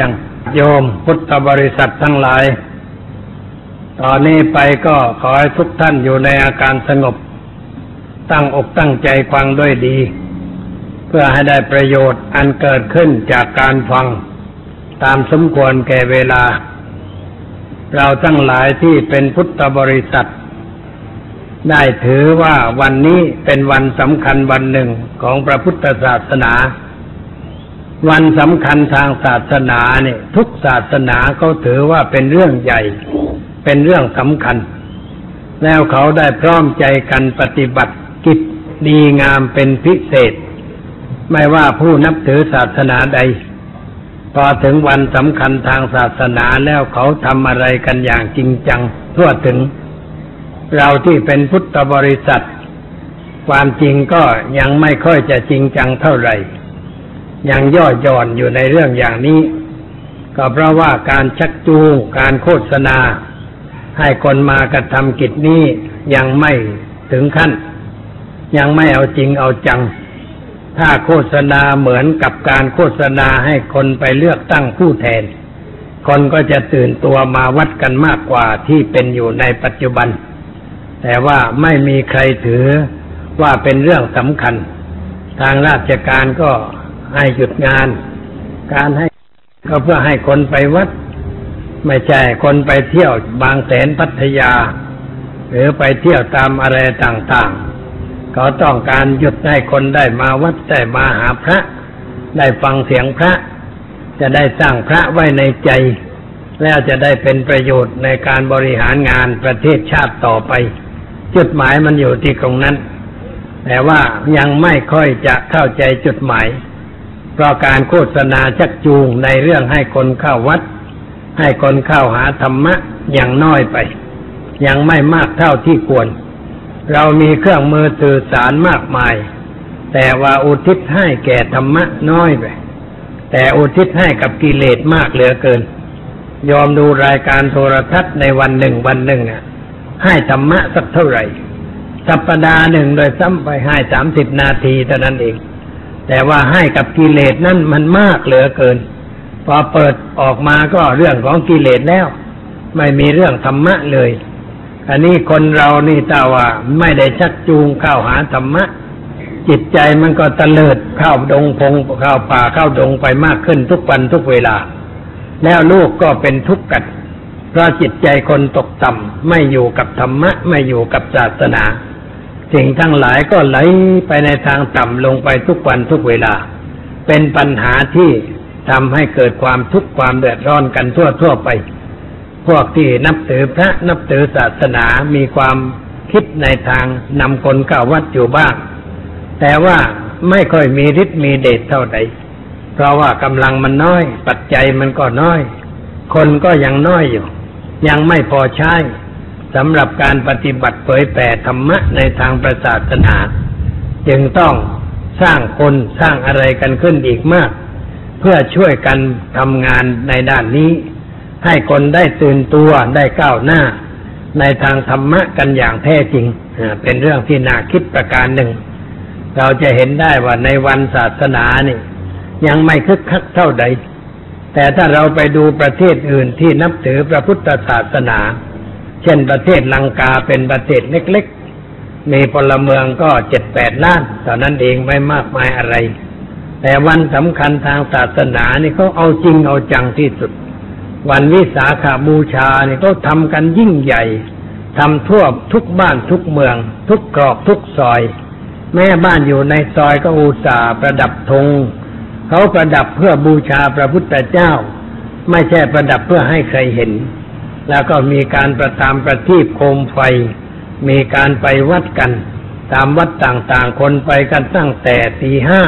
ยังโยมพุทธบริษัททั้งหลาย ตอนนี้ไปก็ขอให้ทุกท่านอยู่ในอาการสงบ ตั้งอกตั้งใจฟังด้วยดี เพื่อให้ได้ประโยชน์อันเกิดขึ้นจากการฟัง ตามสมควรแก่เวลา เราทั้งหลายที่เป็นพุทธบริษัท ได้ถือว่าวันนี้เป็นวันสำคัญวันหนึ่งของพระพุทธศาสนา วันสำคัญทางศาสนาเนี่ยทุกศาสนาเขาถือว่าเป็นเรื่องใหญ่ เป็นเรื่องสำคัญ แล้วเขาได้พร้อมใจกันปฏิบัติกิจดีงามเป็นพิเศษ ไม่ว่าผู้นับถือศาสนาใด พอถึงวันสำคัญทางศาสนาแล้วเขาทำอะไรกันอย่างจริงจังทั่วถึง เราที่เป็นพุทธบริษัท ความจริงก็ยังไม่ค่อยจะจริงจังเท่าไหร่ ยังย่อหย่อนอยู่ในเรื่องอย่างนี้ ก็เพราะว่าการชักจูงการโฆษณา ให้คนมากระทำกิจนี้ยังไม่ถึงขั้น ยังไม่เอาจริงเอาจัง ถ้าโฆษณาเหมือนกับการโฆษณาให้คนไปเลือกตั้งผู้แทน คนก็จะตื่นตัวมาวัดกันมากกว่าที่เป็นอยู่ในปัจจุบัน แต่ว่าไม่มีใครถือว่าเป็นเรื่องสำคัญ ทางราชการก็ ให้หยุดงาน การให้ก็เพื่อให้คนไปวัด ไม่ใช่คนไปเที่ยวบางแสนพัทยา หรือไปเที่ยวตามอะไรต่างๆ เขาต้องการหยุดให้คนได้มาวัดได้มาหาพระ ได้ฟังเสียงพระ จะได้สร้างพระไว้ในใจ แล้วจะได้เป็นประโยชน์ในการบริหารงานประเทศชาติต่อไป จุดหมายมันอยู่ที่ตรงนั้นแต่ว่ายังไม่ค่อยจะเข้าใจจุดหมาย เพราะการโฆษณาชักจูงในเรื่องให้คนเข้าวัด ให้คนเข้าหาธรรมะอย่างน้อยไป ยังไม่มากเท่าที่ควร เรามีเครื่องมือสื่อสารมากมาย แต่ว่าอุทิศให้แก่ธรรมะน้อยไป แต่อุทิศให้กับกิเลสมากเหลือเกิน ยอมดูรายการโทรทัศน์ในวันหนึ่งวันหนึ่งอะให้ธรรมะสักเท่าไหร่ สัปดาห์หนึ่งโดยซ้ำไปให้สามสิบนาทีเท่านั้นเอง แต่ว่าให้กับกิเลสนั่นมันมากเหลือเกิน พอเปิดออกมาก็เรื่องของกิเลสแล้ว ไม่มีเรื่องธรรมะเลย อันนี้คนเรานี่ตาว่าไม่ได้ชักจูงเข้าหาธรรมะ จิตใจมันก็ตะเลิดเข้าดงพงเข้าป่าเข้าดงไปมากขึ้นทุกวันทุกเวลา แล้วลูกก็เป็นทุกข์กันเพราะจิตใจคนตกต่ำไม่อยู่กับธรรมะ ไม่อยู่กับศาสนา สิ่งทั้งหลายก็ไหลไปในทางต่ำลงไปทุกวันทุกเวลา เป็นปัญหาที่ทำให้เกิดความทุกข์ความเดือดร้อนกันทั่วทั่วไป พวกที่นับถือพระนับถือศาสนามีความคิดในทางนำคนเข้าวัดอยู่บ้าง แต่ว่าไม่ค่อยมีฤทธิ์มีเดชเท่าใด เพราะว่ากำลังมันน้อย ปัจจัยมันก็น้อย คนก็ยังน้อยอยู่ ยังไม่พอใช้ สำหรับการปฏิบัติเผยแผ่ธรรมะในทางประศาสนา จึงต้องสร้างคนสร้างอะไรกันขึ้นอีกมาก เพื่อช่วยกันทำงานในด้านนี้ ให้คนได้ตื่นตัวได้ก้าวหน้า ในทางธรรมะกันอย่างแท้จริง เป็นเรื่องที่น่าคิดประการหนึ่ง เราจะเห็นได้ว่าในวันศาสนานี่ยังไม่คึกคักเท่าใด แต่ถ้าเราไปดูประเทศอื่นที่นับถือพระพุทธศาสนา เช่นประเทศลังกาเป็นประเทศเล็กๆ มีพลเมืองก็เจ็ดแปดล้านเท่านั้นเองไม่มากมายอะไร แต่วันสำคัญทางศาสนานี่เขาเอาจริงเอาจังที่สุด วันวิสาขาบูชาเนี่ยเขาทำกันยิ่งใหญ่ทำทั่วทุกบ้านทุกเมือง ทุกกรอกทุกซอย แม่บ้านอยู่ในซอยก็อุตส่าห์ประดับธงเขาประดับเพื่อบูชาพระพุทธเจ้า ไม่ใช่ประดับเพื่อให้ใครเห็น แล้วก็มีการประตามประทีปโคมไฟ มีการไปวัดกัน ตามวัดต่างๆ คนไปกันตั้งแต่ตีห้า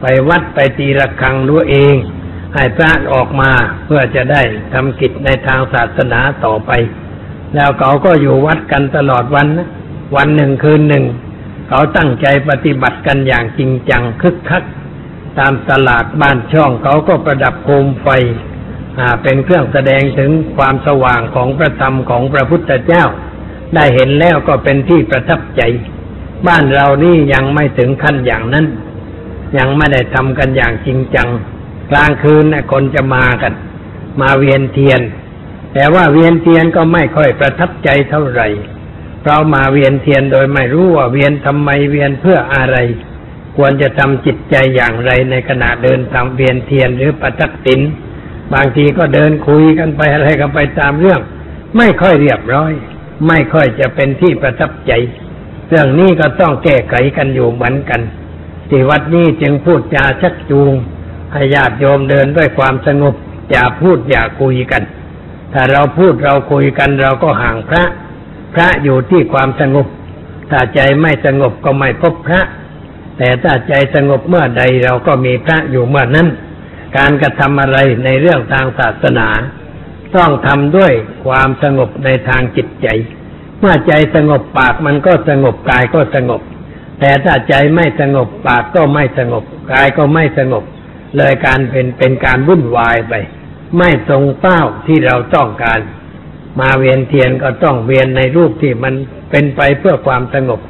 ไปวัดไปตีระฆังด้วยเอง ให้พระออกมาเพื่อจะได้ทำกิจในทางศาสนาต่อไป แล้วเขาก็อยู่วัดกันตลอดวันนะวันหนึ่งคืนหนึ่ง เขาตั้งใจปฏิบัติกันอย่างจริงจังคึกคัก ตามตลาดบ้านช่องเขาก็ประดับโคมไฟ เป็นเครื่องแสดงถึงความสว่างของพระธรรมของพระพุทธเจ้า ได้เห็นแล้วก็เป็นที่ประทับใจ บ้านเรานี่ยังไม่ถึงขั้นอย่างนั้น ยังไม่ได้ทำกันอย่างจริงจัง กลางคืนคนจะมากัน มาเวียนเทียน แต่ว่าเวียนเทียนก็ไม่ค่อยประทับใจเท่าไหร่เรามาเวียนเทียนโดยไม่รู้ว่าเวียนทำไมเวียนเพื่ออะไร ควรจะทำจิตใจอย่างไรในขณะเดินทำเวียนเทียนหรือประทักษิณ บางทีก็เดินคุยกันไปอะไรกันไปตามเรื่อง ไม่ค่อยเรียบร้อย ไม่ค่อยจะเป็นที่ประทับใจ เรื่องนี้ก็ต้องแก้ไขกันอยู่เหมือนกัน ที่วัดนี้จึงพูดจาชักจูงให้ญาติโยมเดินด้วยความสงบอย่าพูดอย่าคุยกัน ถ้าเราพูดเราคุยกันเราก็ห่างพระ พระอยู่ที่ความสงบ ถ้าใจไม่สงบก็ไม่พบพระ แต่ถ้าใจสงบเมื่อใดเราก็มีพระอยู่เมื่อนั้น การกระทำอะไรในเรื่องทางศาสนา ต้องทำด้วยความสงบในทางจิตใจ เมื่อใจสงบปากมันก็สงบกายก็สงบ แต่ถ้าใจไม่สงบปากก็ไม่สงบกายก็ไม่สงบ เลยการเป็นเป็นการวุ่นวายไป ไม่ตรงเป้าที่เราต้องการ มาเวียนเทียนก็ต้องเวียนในรูปที่มันเป็นไปเพื่อความสงบ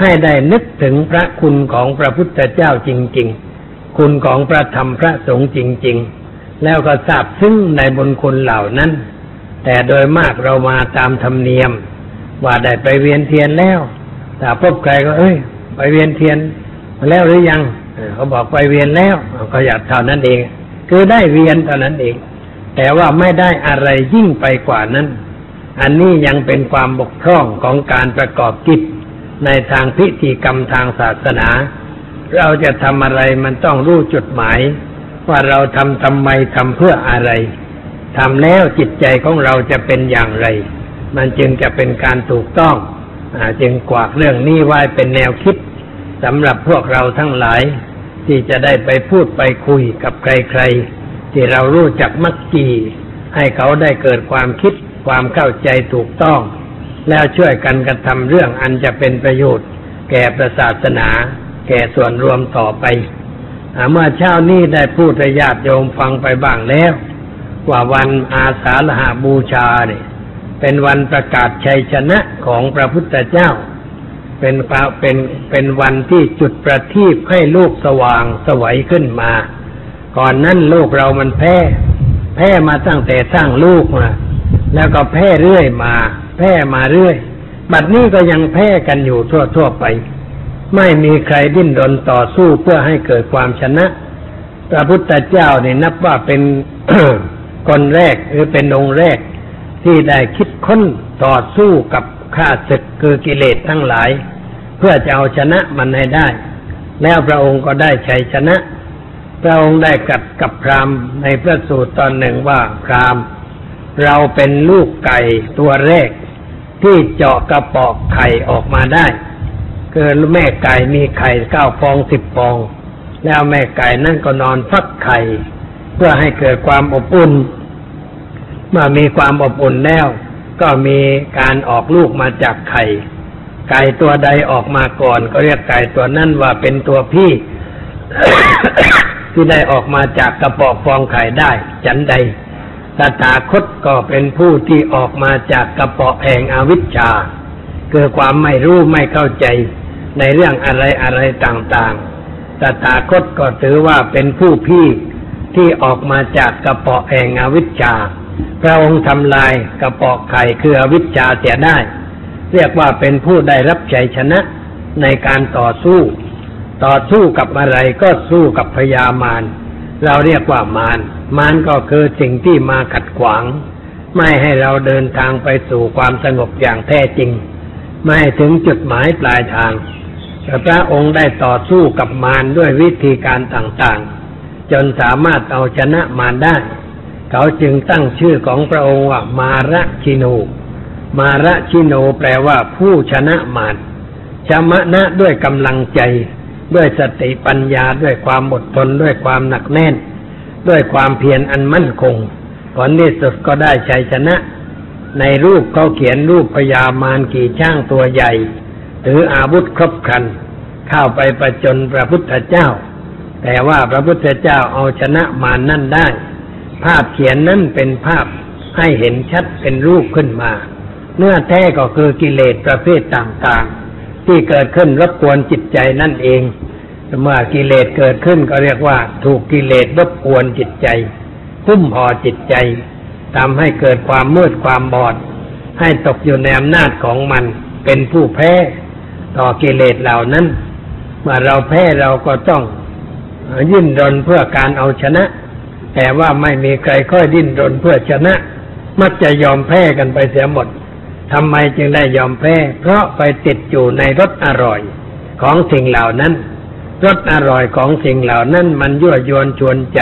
ให้ได้นึกถึงพระคุณของพระพุทธเจ้าจริง ๆ คุณของพระธรรมพระสงฆ์จริง ๆ แล้วก็ทราบซึ้งในบุญคุณเหล่านั้น แต่โดยมากเรามาตามธรรมเนียม ว่าได้ไปเวียนเทียนแล้วแต่พบใครก็เอ้ย ไปเวียนเทียนมาแล้วหรือยังเขาบอกไปเวียนแล้วก็อยากเท่านั้นเอง คือได้เวียนเท่านั้นเอง แต่ว่าไม่ได้อะไรยิ่งไปกว่านั้น อันนี้ยังเป็นความบกพร่องของการประกอบกิจในทางพิธีกรรมทางศาสนา เราจะทำอะไรมันต้องรู้จุดหมาย ว่าเราทำทำไมทำเพื่ออะไรทำแล้วจิตใจของเราจะเป็นอย่างไร มันจึงจะเป็นการถูกต้องอจึงกวากเรื่องนี้ไว้เป็นแนวคิดสำหรับพวกเราทั้งหลาย ที่จะได้ไปพูดไปคุยกับใครๆ ที่เรารู้จักมักจีให้เขาได้เกิดความคิดความเข้าใจถูกต้อง แล้วช่วยกันกระทำเรื่องอันจะเป็นประโยชน์ แก่ประศาสนา แก่ส่วนรวมต่อไปเมื่อเช้านี้ได้พูดให้ญาติโยมฟังไปบ้างแล้ว ว่าวันอาสาฬหาบูชาเนี่ยเป็นวันประกาศชัยชนะของพระพุทธเจ้า เป็นเป็นเป็นวันที่จุดประทีปให้ลูกสว่างสวัยขึ้นมา ก่อนนั้นลูกเรามันแพ้ แพ้มาตั้งแต่สร้างลูกมาแล้วก็แพ้เรื่อยมา แพ้มาเรื่อย บัดนี้ก็ยังแพ้กันอยู่ทั่วทั่วไป ไม่มีใครดิ้นรนต่อสู้เพื่อให้เกิดความชนะ พระพุทธเจ้าเนี่ยนับว่าเป็นคนแรกหรือเป็นองค์แรก ที่ได้คิดค้นต่อสู้กับข้าศึกคือกิเลสทั้งหลาย เพื่อจะเอาชนะมันให้ได้ แล้วพระองค์ก็ได้ชัยชนะ พระองค์ได้กัดกับพรามในพระสูตรตอนหนึ่งว่าพรามเราเป็นลูกไก่ตัวแรก ที่เจาะกระปอกไข่ออกมาได้ คือแม่ไก่มีไข่เก้าฟองสิบฟอง แล้วแม่ไก่นั่นก็นอนฟักไข่ เพื่อให้เกิดความอบอุ่นเมื่อมีความอบอุ่นแล้ว ก็มีการออกลูกมาจากไข่ ไก่ตัวใดออกมาก่อน ก็เรียกไก่ตัวนั้นว่าเป็นตัวพี่ ที่ได้ออกมาจากกระปอกฟองไข่ได้จันใดตถาคตก็เป็นผู้ที่ออกมาจากกระปอกแห่งอวิชชา คือความไม่รู้ไม่เข้าใจในเรื่องอะไรอะไรต่างๆ ตถาคตก็ถือว่าเป็นผู้พี่ที่ออกมาจากกระปอกแห่งอวิชชา พระองค์ทำลายกระปอกไข่คืออวิชชาเสียได้ เรียกว่าเป็นผู้ได้รับชัยชนะในการต่อสู้ ต่อสู้กับอะไรก็สู้กับพยามาร เราเรียกว่ามาร มารก็คือสิ่งที่มาขัดขวาง ไม่ให้เราเดินทางไปสู่ความสงบอย่างแท้จริง ไม่ถึงจุดหมายปลายทางแต่พระองค์ได้ต่อสู้กับมารด้วยวิธีการต่างๆ จนสามารถเอาชนะมารได้ เขาจึงตั้งชื่อของพระองค์ว่ามาระชิโนมาระชิโนแปลว่าผู้ชนะมารชมนะด้วยกำลังใจ ด้วยสติปัญญาด้วยความอดทนด้วยความหนักแน่น ด้วยความเพียรอันมั่นคงผลที่สุดก็ได้ชัยชนะ ในรูปเขาเขียนรูปพญามารกี่ช่างตัวใหญ่ ถืออาวุธครบครัน เข้าไปประจนพระพุทธเจ้า แต่ว่าพระพุทธเจ้าเอาชนะมารนนั่นได้ ภาพเขียนนั้นเป็นภาพให้เห็นชัดเป็นรูปขึ้นมา เนื้อแท้ก็คือกิเลสประเภทต่างๆ ที่เกิดขึ้นรบกวนจิตใจนั่นเองเมื่อกิเลสเกิดขึ้นก็เรียกว่า ถูกกิเลสรบกวนจิตใจ คุ้มห่อจิตใจ ทำให้เกิดความมืดความบอด ให้ตกอยู่ในอำนาจของมัน เป็นผู้แพ้ ต่อกิเลสเหล่านั้น เมื่อเราแพ้เราก็ต้องยิ่นรนเพื่อการเอาชนะ แต่ว่าไม่มีใครค่อยดิ้นรนเพื่อชนะ มักจะยอมแพ้กันไปเสียหมดทำไมจึงได้ยอมแพ้ เพราะไปติดอยู่ในรสอร่อยของสิ่งเหล่านั้นรสอร่อยของสิ่งเหล่านั้นมันยั่วยวนชวนใจ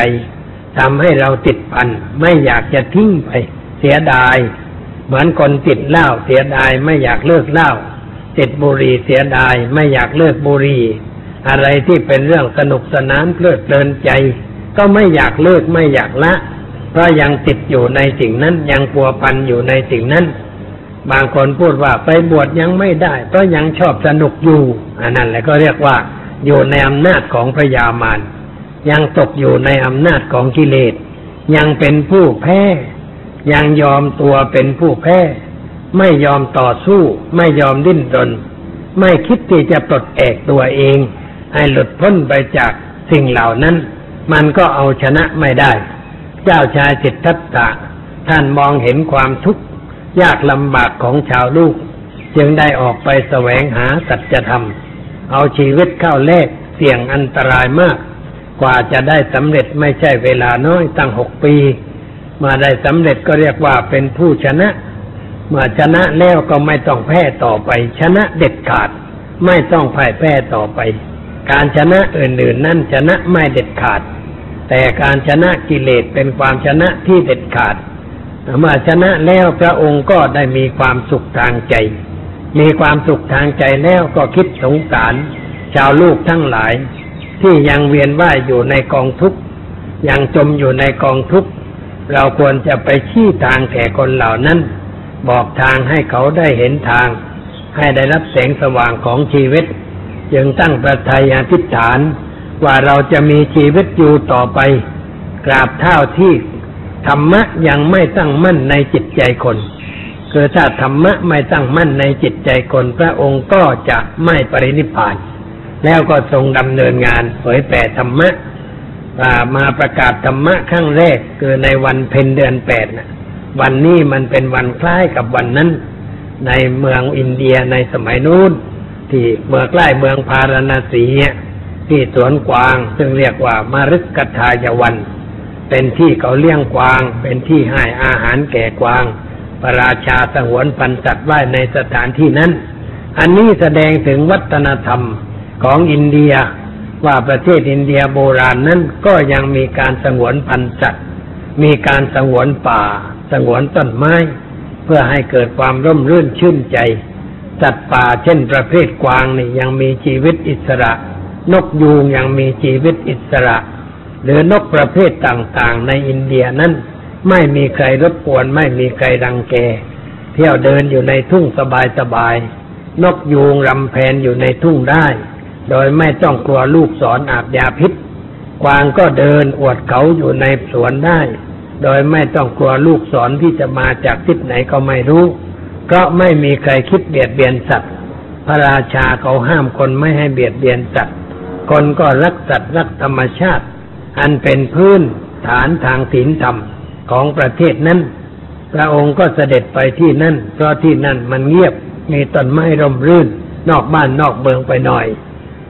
ทำให้เราติดพันไม่อยากจะทิ้งไป เสียดาย เหมือนคนติดเหล้าเสียดายไม่อยากเลิกเหล้าติดบุหรี่เสียดายไม่อยากเลิกบุหรี่อะไรที่เป็นเรื่องสนุกสนานเพลิดเพลินใจ ก็ไม่อยากเลิกไม่อยากละ เพราะยังติดอยู่ในสิ่งนั้นยังปัวพันอยู่ในสิ่งนั้น บางคนพูดว่าไปบวชยังไม่ได้ เพราะยังชอบสนุกอยู่อันนั้นแหละก็เรียกว่าอยู่ในอำนาจของพระยามาร ยังตกอยู่ในอำนาจของกิเลส ยังเป็นผู้แพ้ ยังยอมตัวเป็นผู้แพ้ ไม่ยอมต่อสู้ ไม่ยอมดิ้นรน ไม่คิดที่จะปลดแอกตัวเอง ให้หลุดพ้นไปจากสิ่งเหล่านั้น มันก็เอาชนะไม่ได้ เจ้าชายสิทธัตถะท่านมองเห็นความทุกข์ยากลำบากของชาวลูก จึงได้ออกไปแสวงหาสัจธรรม เอาชีวิตเข้าแลกเสี่ยงอันตรายมาก กว่าจะได้สำเร็จไม่ใช่เวลาน้อยตั้งหกปี มาได้สำเร็จก็เรียกว่าเป็นผู้ชนะ เมื่อชนะแล้วก็ไม่ต้องแพ้ต่อไป ชนะเด็ดขาด ไม่ต้องพ่ายแพ้ต่อไป การชนะอื่นๆนั่นชนะไม่เด็ดขาด แต่การชนะกิเลสเป็นความชนะที่เด็ดขาดเมื่อชนะแล้วพระองค์ก็ได้มีความสุขทางใจ มีความสุขทางใจแล้วก็คิดสงสาร ชาวลูกทั้งหลาย ที่ยังเวียนว่ายอยู่ในกองทุกข์ยังจมอยู่ในกองทุกข์เราควรจะไปชี้ทางแก่คนเหล่านั้น บอกทางให้เขาได้เห็นทาง ให้ได้รับแสงสว่างของชีวิต จึงตั้งประทัยอธิษฐาน ว่าเราจะมีชีวิตอยู่ต่อไป กราบเท่าที่ธรรมะยังไม่ตั้งมั่นในจิตใจคนคือถ้าธรรมะไม่ตั้งมั่นในจิตใจคนพระองค์ก็จะไม่ปรินิพพาน แล้วก็ทรงดำเนินงานเผยแผ่ธรรมะมาประกาศธรรมะครั้งแรกคือในวันเพ็ญเดือนแปดนะวันนี้มันเป็นวันคล้ายกับวันนั้น ในเมืองอินเดียในสมัยนู้นที่เมืองใกล้เมืองพาราณสีที่สวนกวาง ซึ่งเรียกว่ามารึกกทายวัน เป็นที่เขาเลี้ยงกวาง เป็นที่ให้อาหารแก่กวางพระราชาสงวนพันสัตว์ไว้ในสถานที่นั้น อันนี้แสดงถึงวัฒนธรรม ของอินเดียว่าประเทศอินเดียโบราณนั้นก็ยังมีการสงวนพันสัตว์มีการสงวนป่า สงวนต้นไม้ เพื่อให้เกิดความร่มรื่นชื่นใจสัตว์ป่าเช่นประเภทกวางนี่ยังมีชีวิตอิสระ นกยูงยังมีชีวิตอิสระ หรือนกประเภทต่างๆ ในอินเดียนั้นไม่มีใครรบกวนไม่มีใครรังแก เที่ยวเดินอยู่ในทุ่งสบายๆนกยูงรำแพนอยู่ในทุ่งได้ โดยไม่ต้องกลัวลูกศรออาบยาพิษ กวางก็เดินอวดเขาอยู่ในสวนได้ โดยไม่ต้องกลัวลูกศรที่จะมาจากทิศไหนก็ไม่รู้ เพราะไม่มีใครคิดเบียดเบียนสัตว์ พระราชาเขาห้ามคนไม่ให้เบียดเบียนสัตว์ คนก็รักสัตว์รักธรรมชาติ อันเป็นพื้นฐานทางศีลธรรมของประเทศนั้นพระองค์ก็เสด็จไปที่นั่น เพราะที่นั่นมันเงียบ มีต้นไม้ร่มรื่น นอกบ้านนอกเมืองไปหน่อย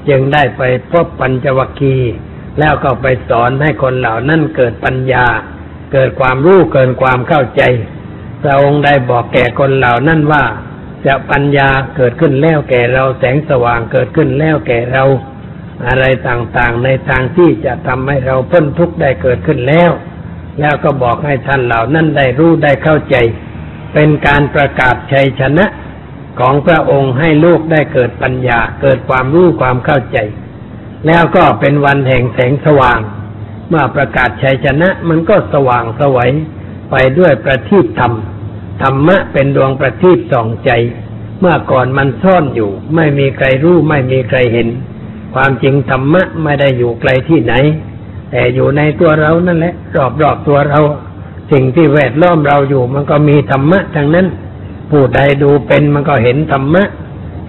จึงได้ไปพบปัญจวัคคีย์แล้วก็ไปสอนให้คนเหล่านั้นเกิดปัญญา เกิดความรู้เกินความเข้าใจ พระองค์ได้บอกแก่คนเหล่านั้นว่า จะปัญญาเกิดขึ้นแล้วแก่เราแสงสว่างเกิดขึ้นแล้วแก่เรา อะไรต่างๆ ในทางที่จะทำให้เราพ้นทุกข์ได้เกิดขึ้นแล้ว แล้วก็บอกให้ท่านเหล่านั้นได้รู้ได้เข้าใจ เป็นการประกาศชัยชนะ ของพระองค์ให้ลูกได้เกิดปัญญา เกิดความรู้ความเข้าใจ แล้วก็เป็นวันแห่งแสงสว่าง เมื่อประกาศชัยชนะมันก็สว่างสวัยไปด้วยประทีปธรรม ธรรมะเป็นดวงประทีปส่องใจ เมื่อก่อนมันซ่อนอยู่ ไม่มีใครรู้ไม่มีใครเห็น ความจริงธรรมะไม่ได้อยู่ไกลที่ไหน แต่อยู่ในตัวเรานั่นแหละรอบๆตัวเรา สิ่งที่แวดล้อมเราอยู่มันก็มีธรรมะทั้งนั้น ผู้ใดดูเป็นมันก็เห็นธรรมะ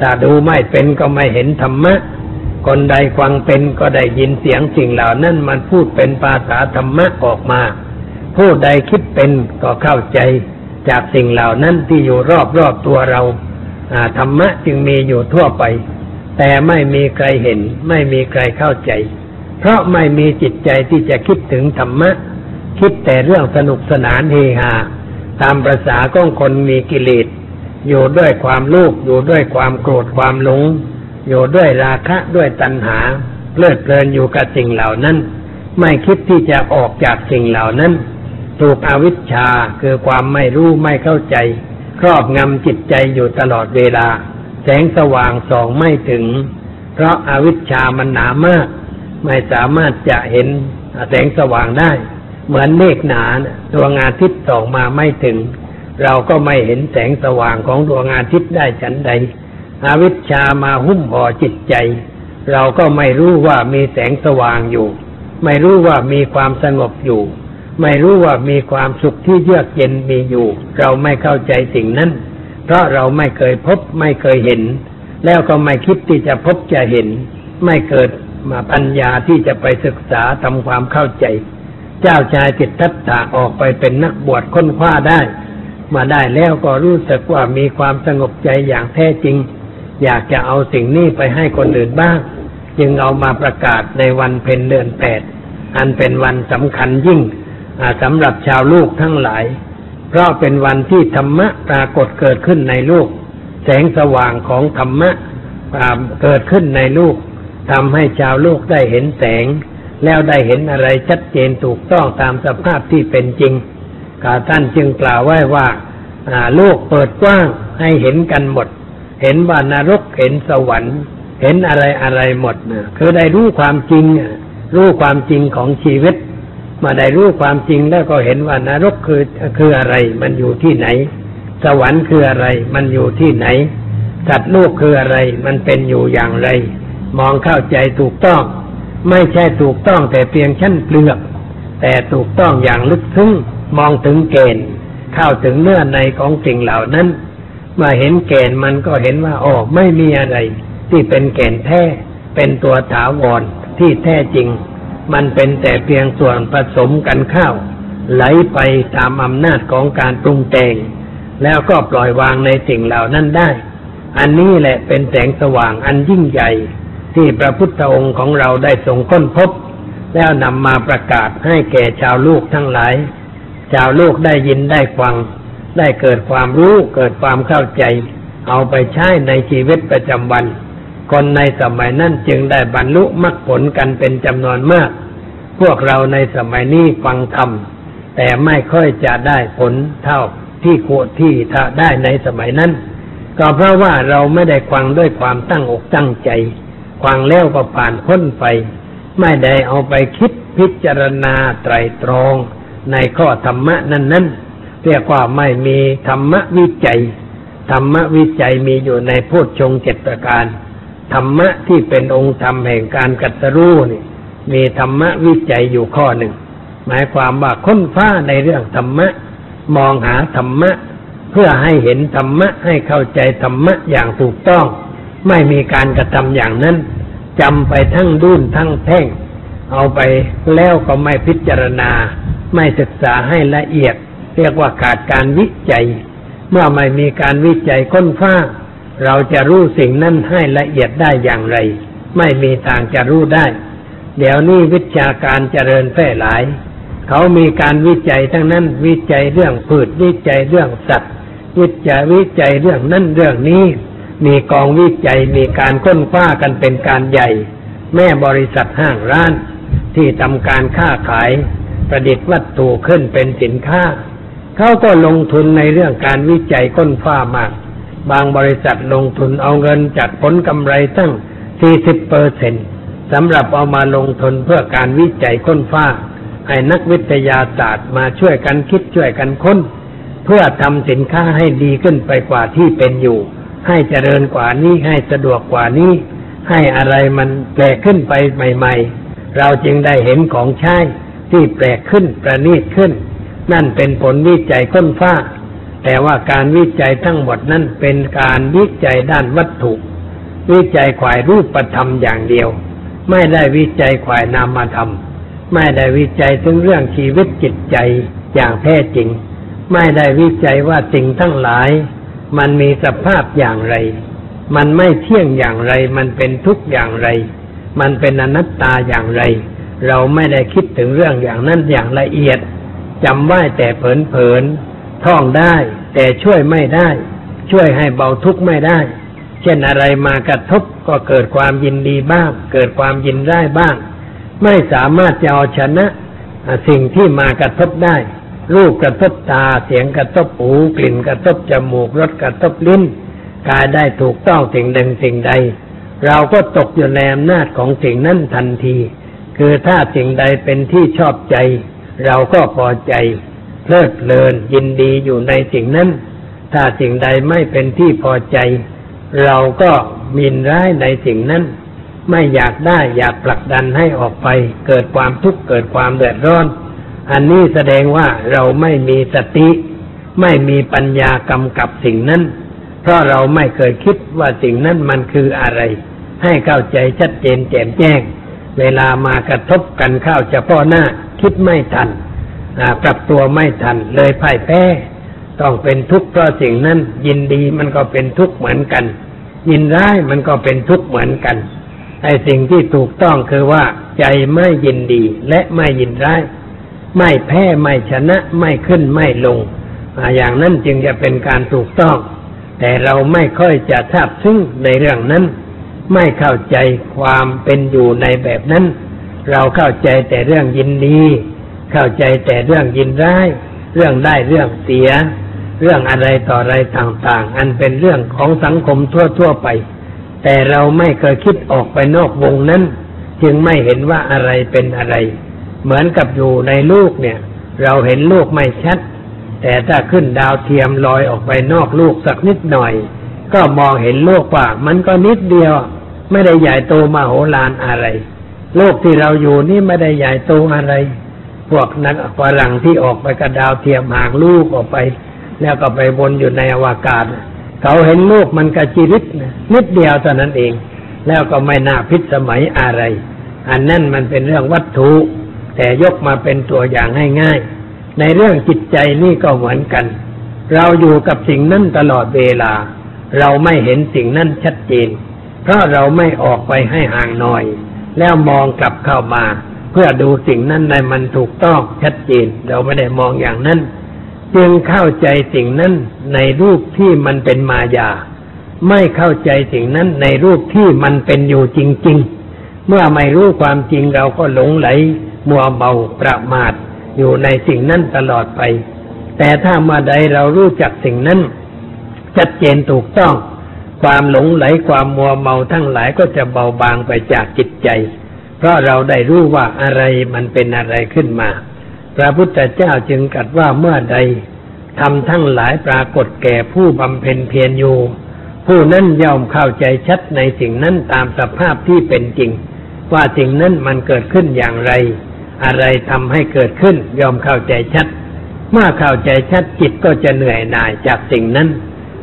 ถ้าดูไม่เป็นก็ไม่เห็นธรรมะ คนใดฟังเป็นก็ได้ยินเสียงสิ่งเหล่านั้นมันพูดเป็นภาษาธรรมะออกมา ผู้ใดคิดเป็นก็เข้าใจจากสิ่งเหล่านั้นที่อยู่รอบรอบตัวเราธรรมะจึงมีอยู่ทั่วไป แต่ไม่มีใครเห็น ไม่มีใครเข้าใจ เพราะไม่มีจิตใจที่จะคิดถึงธรรมะ คิดแต่เรื่องสนุกสนานเฮฮา ตามประษาของคนมีกิเลสอยู่ด้วยความลูกอยู่ด้วยความโกรธความหลง อยู่ด้วยราคะด้วยตัณหาเพลิดเพลินอยู่กับสิ่งเหล่านั้น ไม่คิดที่จะออกจากสิ่งเหล่านั้น ถูกอวิชชาคือความไม่รู้ไม่เข้าใจ ครอบงำจิตใจอยู่ตลอดเวลา แสงสว่างส่องไม่ถึง เพราะอาวิชชามันหนามาก ไม่สามารถจะเห็นแสงสว่างได้ เหมือนเมฆหนาดวงอาทิตย์ส่องมาไม่ถึง เราก็ไม่เห็นแสงสว่างของดวงอาทิตย์ได้ฉันใด อวิชชามาหุ้มห่อจิตใจ เราก็ไม่รู้ว่ามีแสงสว่างอยู่ ไม่รู้ว่ามีความสงบอยู่ ไม่รู้ว่ามีความสุขที่เยือกเย็นมีอยู่ เราไม่เข้าใจสิ่งนั้น เพราะเราไม่เคยพบไม่เคยเห็น แล้วก็ไม่คิดที่จะพบจะเห็น ไม่เกิดมาปัญญาที่จะไปศึกษาทำความเข้าใจ เจ้าชายจิตทัตตาออกไปเป็นนักบวชค้นคว้าได้ มาได้แล้วก็รู้สึกว่ามีความสงบใจอย่างแท้จริง อยากจะเอาสิ่งนี้ไปให้คนอื่นบ้าง จึงเอามาประกาศในวันเพ็ญเดือนแปดอันเป็นวันสำคัญยิ่งสำหรับชาวลูกทั้งหลาย เพราะเป็นวันที่ธรรมะปรากฏเกิดขึ้นในลูก แสงสว่างของธรรมะเกิดขึ้นในลูกทำให้ชาวลูกได้เห็นแสง แล้วได้เห็นอะไรชัดเจนถูกต้องตามสภาพที่เป็นจริงกาท่านจึงกล่าวไว้ว่าโลกเปิดกว้างให้เห็นกันหมด เห็นว่านรกเห็นสวรรค์ เห็นอะไรอะไรหมดนะคือได้รู้ความจริงรู้ความจริงของชีวิต มาได้รู้ความจริงแล้วก็เห็นว่านรกคือคืออะไร มันอยู่ที่ไหน สวรรค์คืออะไร มันอยู่ที่ไหนสัตว์โลกคืออะไร มันเป็นอยู่อย่างไร มองเข้าใจถูกต้อง ไม่ใช่ถูกต้องแต่เพียงชั้นเปลือก แต่ถูกต้องอย่างลึกซึ้งมองถึงเกณฑ์ เข้าถึงเนื้อในของสิ่งเหล่านั้นมื่อเห็นแก่นมันก็เห็นว่าอ๋อไม่มีอะไร ที่เป็นแก่นแท้เป็นตัวถาวรที่แท้จริง มันเป็นแต่เพียงส่วนผสมกันเข้าไหลไปตามอำนาจของการปรุงแต่งแล้วก็ปล่อยวางในสิ่งเหล่านั้นได้ อันนี้แหละเป็นแสงสว่างอันยิ่งใหญ่ ที่พระพุทธองค์ของเราได้ทรงค้นพบ แล้วนำมาประกาศให้แก่ชาวลูกทั้งหลาย ชาวลูกได้ยินได้ฟัง ได้เกิดความรู้เกิดความเข้าใจ เอาไปใช้ในชีวิตประจำวัน คนในสมัยนั้นจึงได้บรรลุมรรคผลกันเป็นจำนวนมาก พวกเราในสมัยนี้ฟังธรรมแต่ไม่ค่อยจะได้ผลเท่าที่ควรที่ถ้าได้ในสมัยนั้น ก็เพราะว่าเราไม่ได้ฟังด้วยความตั้งอกตั้งใจ ฟังแล้วก็ผ่านพ้นไป ไม่ได้เอาไปคิดพิจารณาไตรตรองในข้อธรรมะนั้นๆเรียกว่าไม่มีธรรมวิจัย ธรรมวิจัยมีอยู่ในโพชฌงเจ็ดประการ ธรรมะที่เป็นองค์ธรรมแห่งการกัตรู้นี่มีธรรมวิจัยอยู่ข้อหนึ่ง หมายความว่าค้นฟ้าในเรื่องธรรมะ มองหาธรรมะ เพื่อให้เห็นธรรมะให้เข้าใจธรรมะอย่างถูกต้อง ไม่มีการกระทำอย่างนั้นจำไปทั้งดุนทั้งแท่ง เอาไปแล้วก็ไม่พิจารณา ไม่ศึกษาให้ละเอียด เรียกว่าขาดการวิจัย เมื่อไม่มีการวิจัยค้นคว้าเราจะรู้สิ่งนั้นให้ละเอียดได้อย่างไร ไม่มีทางจะรู้ได้ เดี๋ยวนี้วิชาการเจริญแพร่หลาย เขามีการวิจัยทั้งนั้น วิจัยเรื่องพืชวิจัยเรื่องสัตว์ วิจัยวิจัยเรื่องนั้นเรื่องนี้ มีกองวิจัยมีการค้นคว้ากันเป็นการใหญ่ แม่บริษัทห้างร้าน ที่ทำการค้าขาย ประดิษฐ์วัตถุขึ้นเป็นสินค้า เขาก็ลงทุนในเรื่องการวิจัยค้นฟ้ามาก บางบริษัทลงทุนเอาเงินจากผลกำไรตั้ง 40เปอร์เซ็นสำหรับเอามาลงทุนเพื่อการวิจัยค้นฟ้าให้นักวิทยาศาสตร์มาช่วยกันคิดช่วยกันค้น เพื่อทำสินค้าให้ดีขึ้นไปกว่าที่เป็นอยู่ ให้เจริญกว่านี้ให้สะดวกกว่านี้ ให้อะไรมันแปลกขึ้นไปใหม่ ๆ เราจึงได้เห็นของใช้ที่แปลกขึ้นประณีตขึ้น นั่นเป็นผลวิจัยค้นฟ้า แต่ว่าการวิจัยทั้งหมดนั้นเป็นการวิจัยด้านวัตถุ วิจัยข่ายรูปธรรมอย่างเดียว ไม่ได้วิจัยข่ายนามธรรม ไม่ได้วิจัยถึงเรื่องชีวิตจิตใจอย่างแท้จริง ไม่ได้วิจัยว่าสิ่งทั้งหลาย มันมีสภาพอย่างไร มันไม่เที่ยงอย่างไร มันเป็นทุกอย่างไร มันเป็นอนัตตาอย่างไร เราไม่ได้คิดถึงเรื่องอย่างนั้นอย่างละเอียดจำไว้แต่เผินๆท่องได้ แต่ช่วยไม่ได้ ช่วยให้เบาทุกข์ไม่ได้ เช่นอะไรมากระทบก็เกิดความยินดีบ้าง เกิดความยินได้บ้าง ไม่สามารถจะเอาชนะสิ่งที่มากระทบได้ รูปกระทบตาเสียงกระทบหูกลิ่นกระทบจมูกรสกระทบลิ้นกายได้ถูกต้องสิ่งหนึ่งสิ่งใด เราก็ตกอยู่ในอำนาจของสิ่งนั้นทันที คือถ้าสิ่งใดเป็นที่ชอบใจ เราก็พอใจ เพลิดเพลินยินดีอยู่ในสิ่งนั้น ถ้าสิ่งใดไม่เป็นที่พอใจ เราก็มินร้ายในสิ่งนั้น ไม่อยากได้อยากผลักดันให้ออกไป เกิดความทุกข์เกิดความเดือดร้อน อันนี้แสดงว่าเราไม่มีสติ ไม่มีปัญญากำกับสิ่งนั้น เพราะเราไม่เคยคิดว่าสิ่งนั้นมันคืออะไร ให้เข้าใจชัดเจนแจ่มแจ้ง เวลามากระทบกันเข้าเฉพาะหน้า คิดไม่ทันปรับตัวไม่ทันเลยพ่ายแพ้ ต้องเป็นทุกข์เพราะสิ่งนั้น ยินดีมันก็เป็นทุกข์เหมือนกัน ยินร้ายมันก็เป็นทุกข์เหมือนกันไอ้สิ่งที่ถูกต้องคือว่าใจไม่ยินดีและไม่ยินร้าย ไม่แพ้ไม่ชนะไม่ขึ้นไม่ลงอย่างนั้นจึงจะเป็นการถูกต้อง แต่เราไม่ค่อยจะทราบซึ้งในเรื่องนั้น ไม่เข้าใจความเป็นอยู่ในแบบนั้น เราเข้าใจแต่เรื่องยินดี เข้าใจแต่เรื่องยินร้าย เรื่องได้เรื่องเสีย เรื่องอะไรต่ออะไรต่าง ๆ อันเป็นเรื่องของสังคมทั่ว ๆ ไป แต่เราไม่เคยคิดออกไปนอกวงนั้น จึงไม่เห็นว่าอะไรเป็นอะไร เหมือนกับอยู่ในลูกเนี่ย เราเห็นลูกไม่ชัด แต่ถ้าขึ้นดาวเทียมลอยออกไปนอกลูกสักนิดหน่อย ก็มองเห็นลูกว่ามันก็นิดเดียว ไม่ได้ใหญ่โตมาโหฬารอะไร โลกที่เราอยู่นี่ไม่ได้ใหญ่โตอะไร พวกนักฝรั่งที่ออกไปกระดาวเทียมห่างลูกออกไป แล้วก็ไปบนอยู่ในอวกาศเขาเห็นลูกมันกระจิริดนิดเดียวเท่านั้นเอง แล้วก็ไม่น่าพิสมัยอะไร อันนั่นมันเป็นเรื่องวัตถุ แต่ยกมาเป็นตัวอย่างง่ายๆในเรื่องจิตใจนี่ก็เหมือนกัน เราอยู่กับสิ่งนั้นตลอดเวลา เราไม่เห็นสิ่งนั้นชัดเจน เพราะเราไม่ออกไปให้ห่างหน่อย แล้วมองกลับเข้ามา เพื่อดูสิ่งนั้นในมันถูกต้องชัดเจน เราไม่ได้มองอย่างนั้นจึงเข้าใจสิ่งนั้นในรูปที่มันเป็นมายา ไม่เข้าใจสิ่งนั้นในรูปที่มันเป็นอยู่จริง ๆ เมื่อไม่รู้ความจริงเราก็หลงไหล มัวเมาประมาทอยู่ในสิ่งนั้นตลอดไป แต่ถ้ามาใดเรารู้จักสิ่งนั้นชัดเจนถูกต้อง ความหลงไหลความมัวเมาทั้งหลายก็จะเบาบางไปจากจิตใจ เพราะเราได้รู้ว่าอะไรมันเป็นอะไรขึ้นมา พระพุทธเจ้าจึงกัดว่าเมื่อใดทำทั้งหลายปรากฏแก่ผู้บำเพ็ญเพียรอยู่ ผู้นั้นย่อมเข้าใจชัดในสิ่งนั้นตามสภาพที่เป็นจริง ว่าสิ่งนั้นมันเกิดขึ้นอย่างไร อะไรทำให้เกิดขึ้น ยอมเข้าใจชัด เมื่อเข้าใจชัดจิตก็จะเหนื่อยหน่ายจากสิ่งนั้น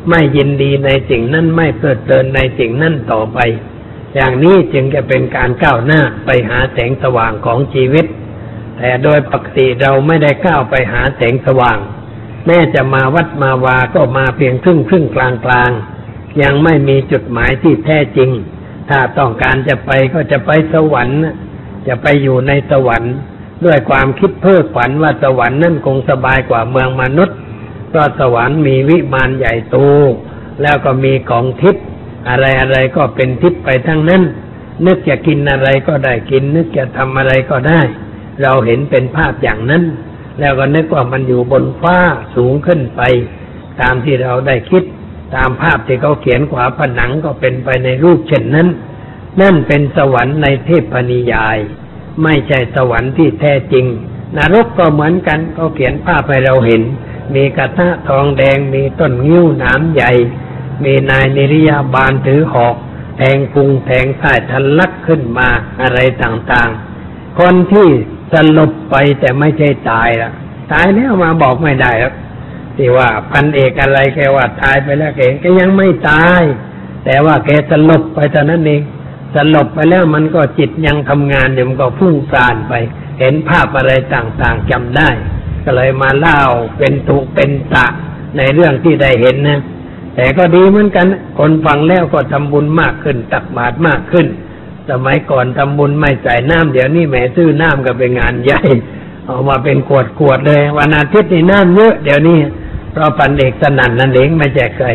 ไม่ยินดีในสิ่งนั้นไม่เพลิดเพลินในสิ่งนั้นต่อไป อย่างนี้จึงจะเป็นการก้าวหน้าไปหาแสงสว่างของชีวิต แต่โดยปกติเราไม่ได้ก้าวไปหาแสงสว่าง แม้จะมาวัดมาวาก็มาเพียงครึ่งครึ่งกลางกลางยังไม่มีจุดหมายที่แท้จริง ถ้าต้องการจะไปก็จะไปสวรรค์ จะไปอยู่ในสวรรค์ ด้วยความคิดเพ้อฝันว่าสวรรค์นั่นคงสบายกว่าเมืองมนุษย์เพราะสวรรค์มีวิมานใหญ่โตแล้วก็มีของทิพย์อะไรอะไรก็เป็นทิพย์ไปทั้งนั้น นึกจะกินอะไรก็ได้กิน นึกจะทำอะไรก็ได้ เราเห็นเป็นภาพอย่างนั้น แล้วก็นึกว่ามันอยู่บนฟ้าสูงขึ้นไป ตามที่เราได้คิด ตามภาพที่เขาเขียนขวาผนังก็เป็นไปในรูปเช่นนั้น นั่นเป็นสวรรค์ในเทพนิยาย ไม่ใช่สวรรค์ที่แท้จริง นรกก็เหมือนกันเขาเขียนภาพให้เราเห็น มีกระทะทองแดงมีต้นงิ้วหนามใหญ่ มีนายนิริยาบาลถือหอกแทงพุงแทงใต้ทะลักขึ้นมาอะไรต่างๆ คนที่สลบไปแต่ไม่ใช่ตายละตายแล้วมาบอกไม่ได้แล้วที่ว่าพันเอกอะไรแกว่าตายไปแล้วเองก็ยังไม่ตาย แต่ว่าแกสลบไปตอนนั้นเอง สลบไปแล้วมันก็จิตยังทำงานเดี๋ยวมันก็ฟุ้งซ่านไป เห็นภาพอะไรต่างๆจำได้ ก็เลยมาเล่าเป็นตุเป็นตะในเรื่องที่ได้เห็นนะ แต่ก็ดีเหมือนกัน คนฟังแล้วก็ทำบุญมากขึ้น ตักบาตรมากขึ้น สมัยก่อนทำบุญไม่ใส่น้ำเดี๋ยวนี้แหมซื้อน้ำก็เป็นงานใหญ่ออกมาเป็นขวดขวดเลย วันอาทิตย์นี่น้ำเยอะเดี๋ยวนี้เพราะปันเอกสนั่นนั่นเองไม่แจกใคร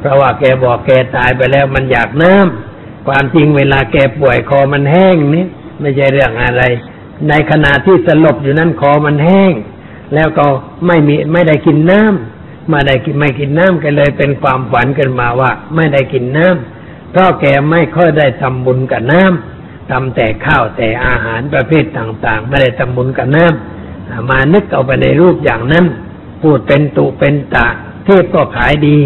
เพราะว่าแกบอกแกตายไปแล้วมันอยากน้ำ ความจริงเวลาแกป่วยคอมันแห้งนี่ไม่ใช่เรื่องอะไร ในขณะที่สลบอยู่นั้นคอมันแห้ง แล้วก็ไม่มีไม่ได้กินน้ำมาได้กินไม่กินน้ำกันเลยเป็นความฝันกันมาว่า ไม่ได้กินน้ำเพราะแกไม่ค่อยได้ทำบุญกับน้ำทำแต่ข้าวแต่อาหารประเภทต่างๆ ไม่ได้ทำบุญกับน้ำมานึกเอาไปในรูปอย่างนั้น พูดเป็นตุเป็นตะเทพก็ขายดี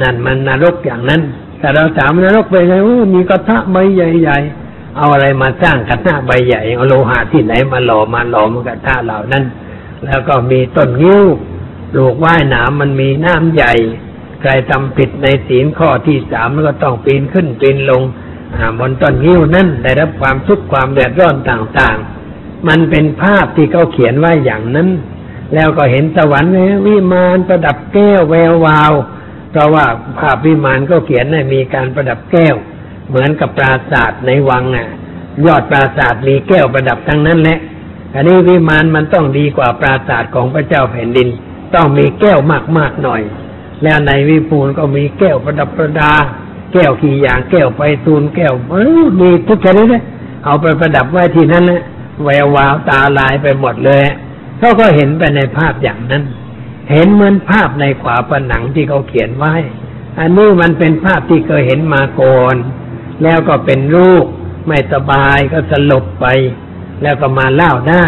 นั่นมันนรกอย่างนั้น แต่เราถามนรกไปไงโอ้มีกระทะใบใหญ่ๆ เอาอะไรมาสร้างกระทะใบใหญ่ เอาโลหะที่ไหนมาหล่อมาหล่อมกระทะเหล่านั้น แล้วก็มีต้นงิ้วลูกว่ายน้ำมันมีน้ำใหญ่ ใครทำผิดในศีลข้อที่สามก็ต้องปีนขึ้นปีนลงบนต้นงิ้วนั้นได้รับความทุกข์ความเดือดร้อนต่างๆ มันเป็นภาพที่เขาเขียนไว้อย่างนั้น แล้วก็เห็นสวรรค์วิมานประดับแก้วแวววาว ราะว่าภาพวิมานก็เขียนให้มีการประดับแก้ว เหมือนกับปราสาทในวังอะ ยอดปราสาทมีแก้วประดับทั้งนั้นแหละอันนี้วิมานมันต้องดีกว่าปราสาทของพระเจ้าแผ่นดิน ต้องมีแก้วมากๆหน่อย แล้วในวิปูนก็มีแก้วประดับประดา แก้วขี่อย่างแก้วไปตูนแก้วเออมีทุกชนิดเลยเอาไปประดับไว้ที่นั้นนะแวววาวตาลายไปหมดเลยเขาก็เห็นไปในภาพอย่างนั้น เห็นเหมือนภาพในขวาผนังที่เขาเขียนไว้ อันนี้มันเป็นภาพที่เคยเห็นมาก่อนแล้วก็เป็นรูปไม่สบายก็สลบไป แล้วก็มาเล่าได้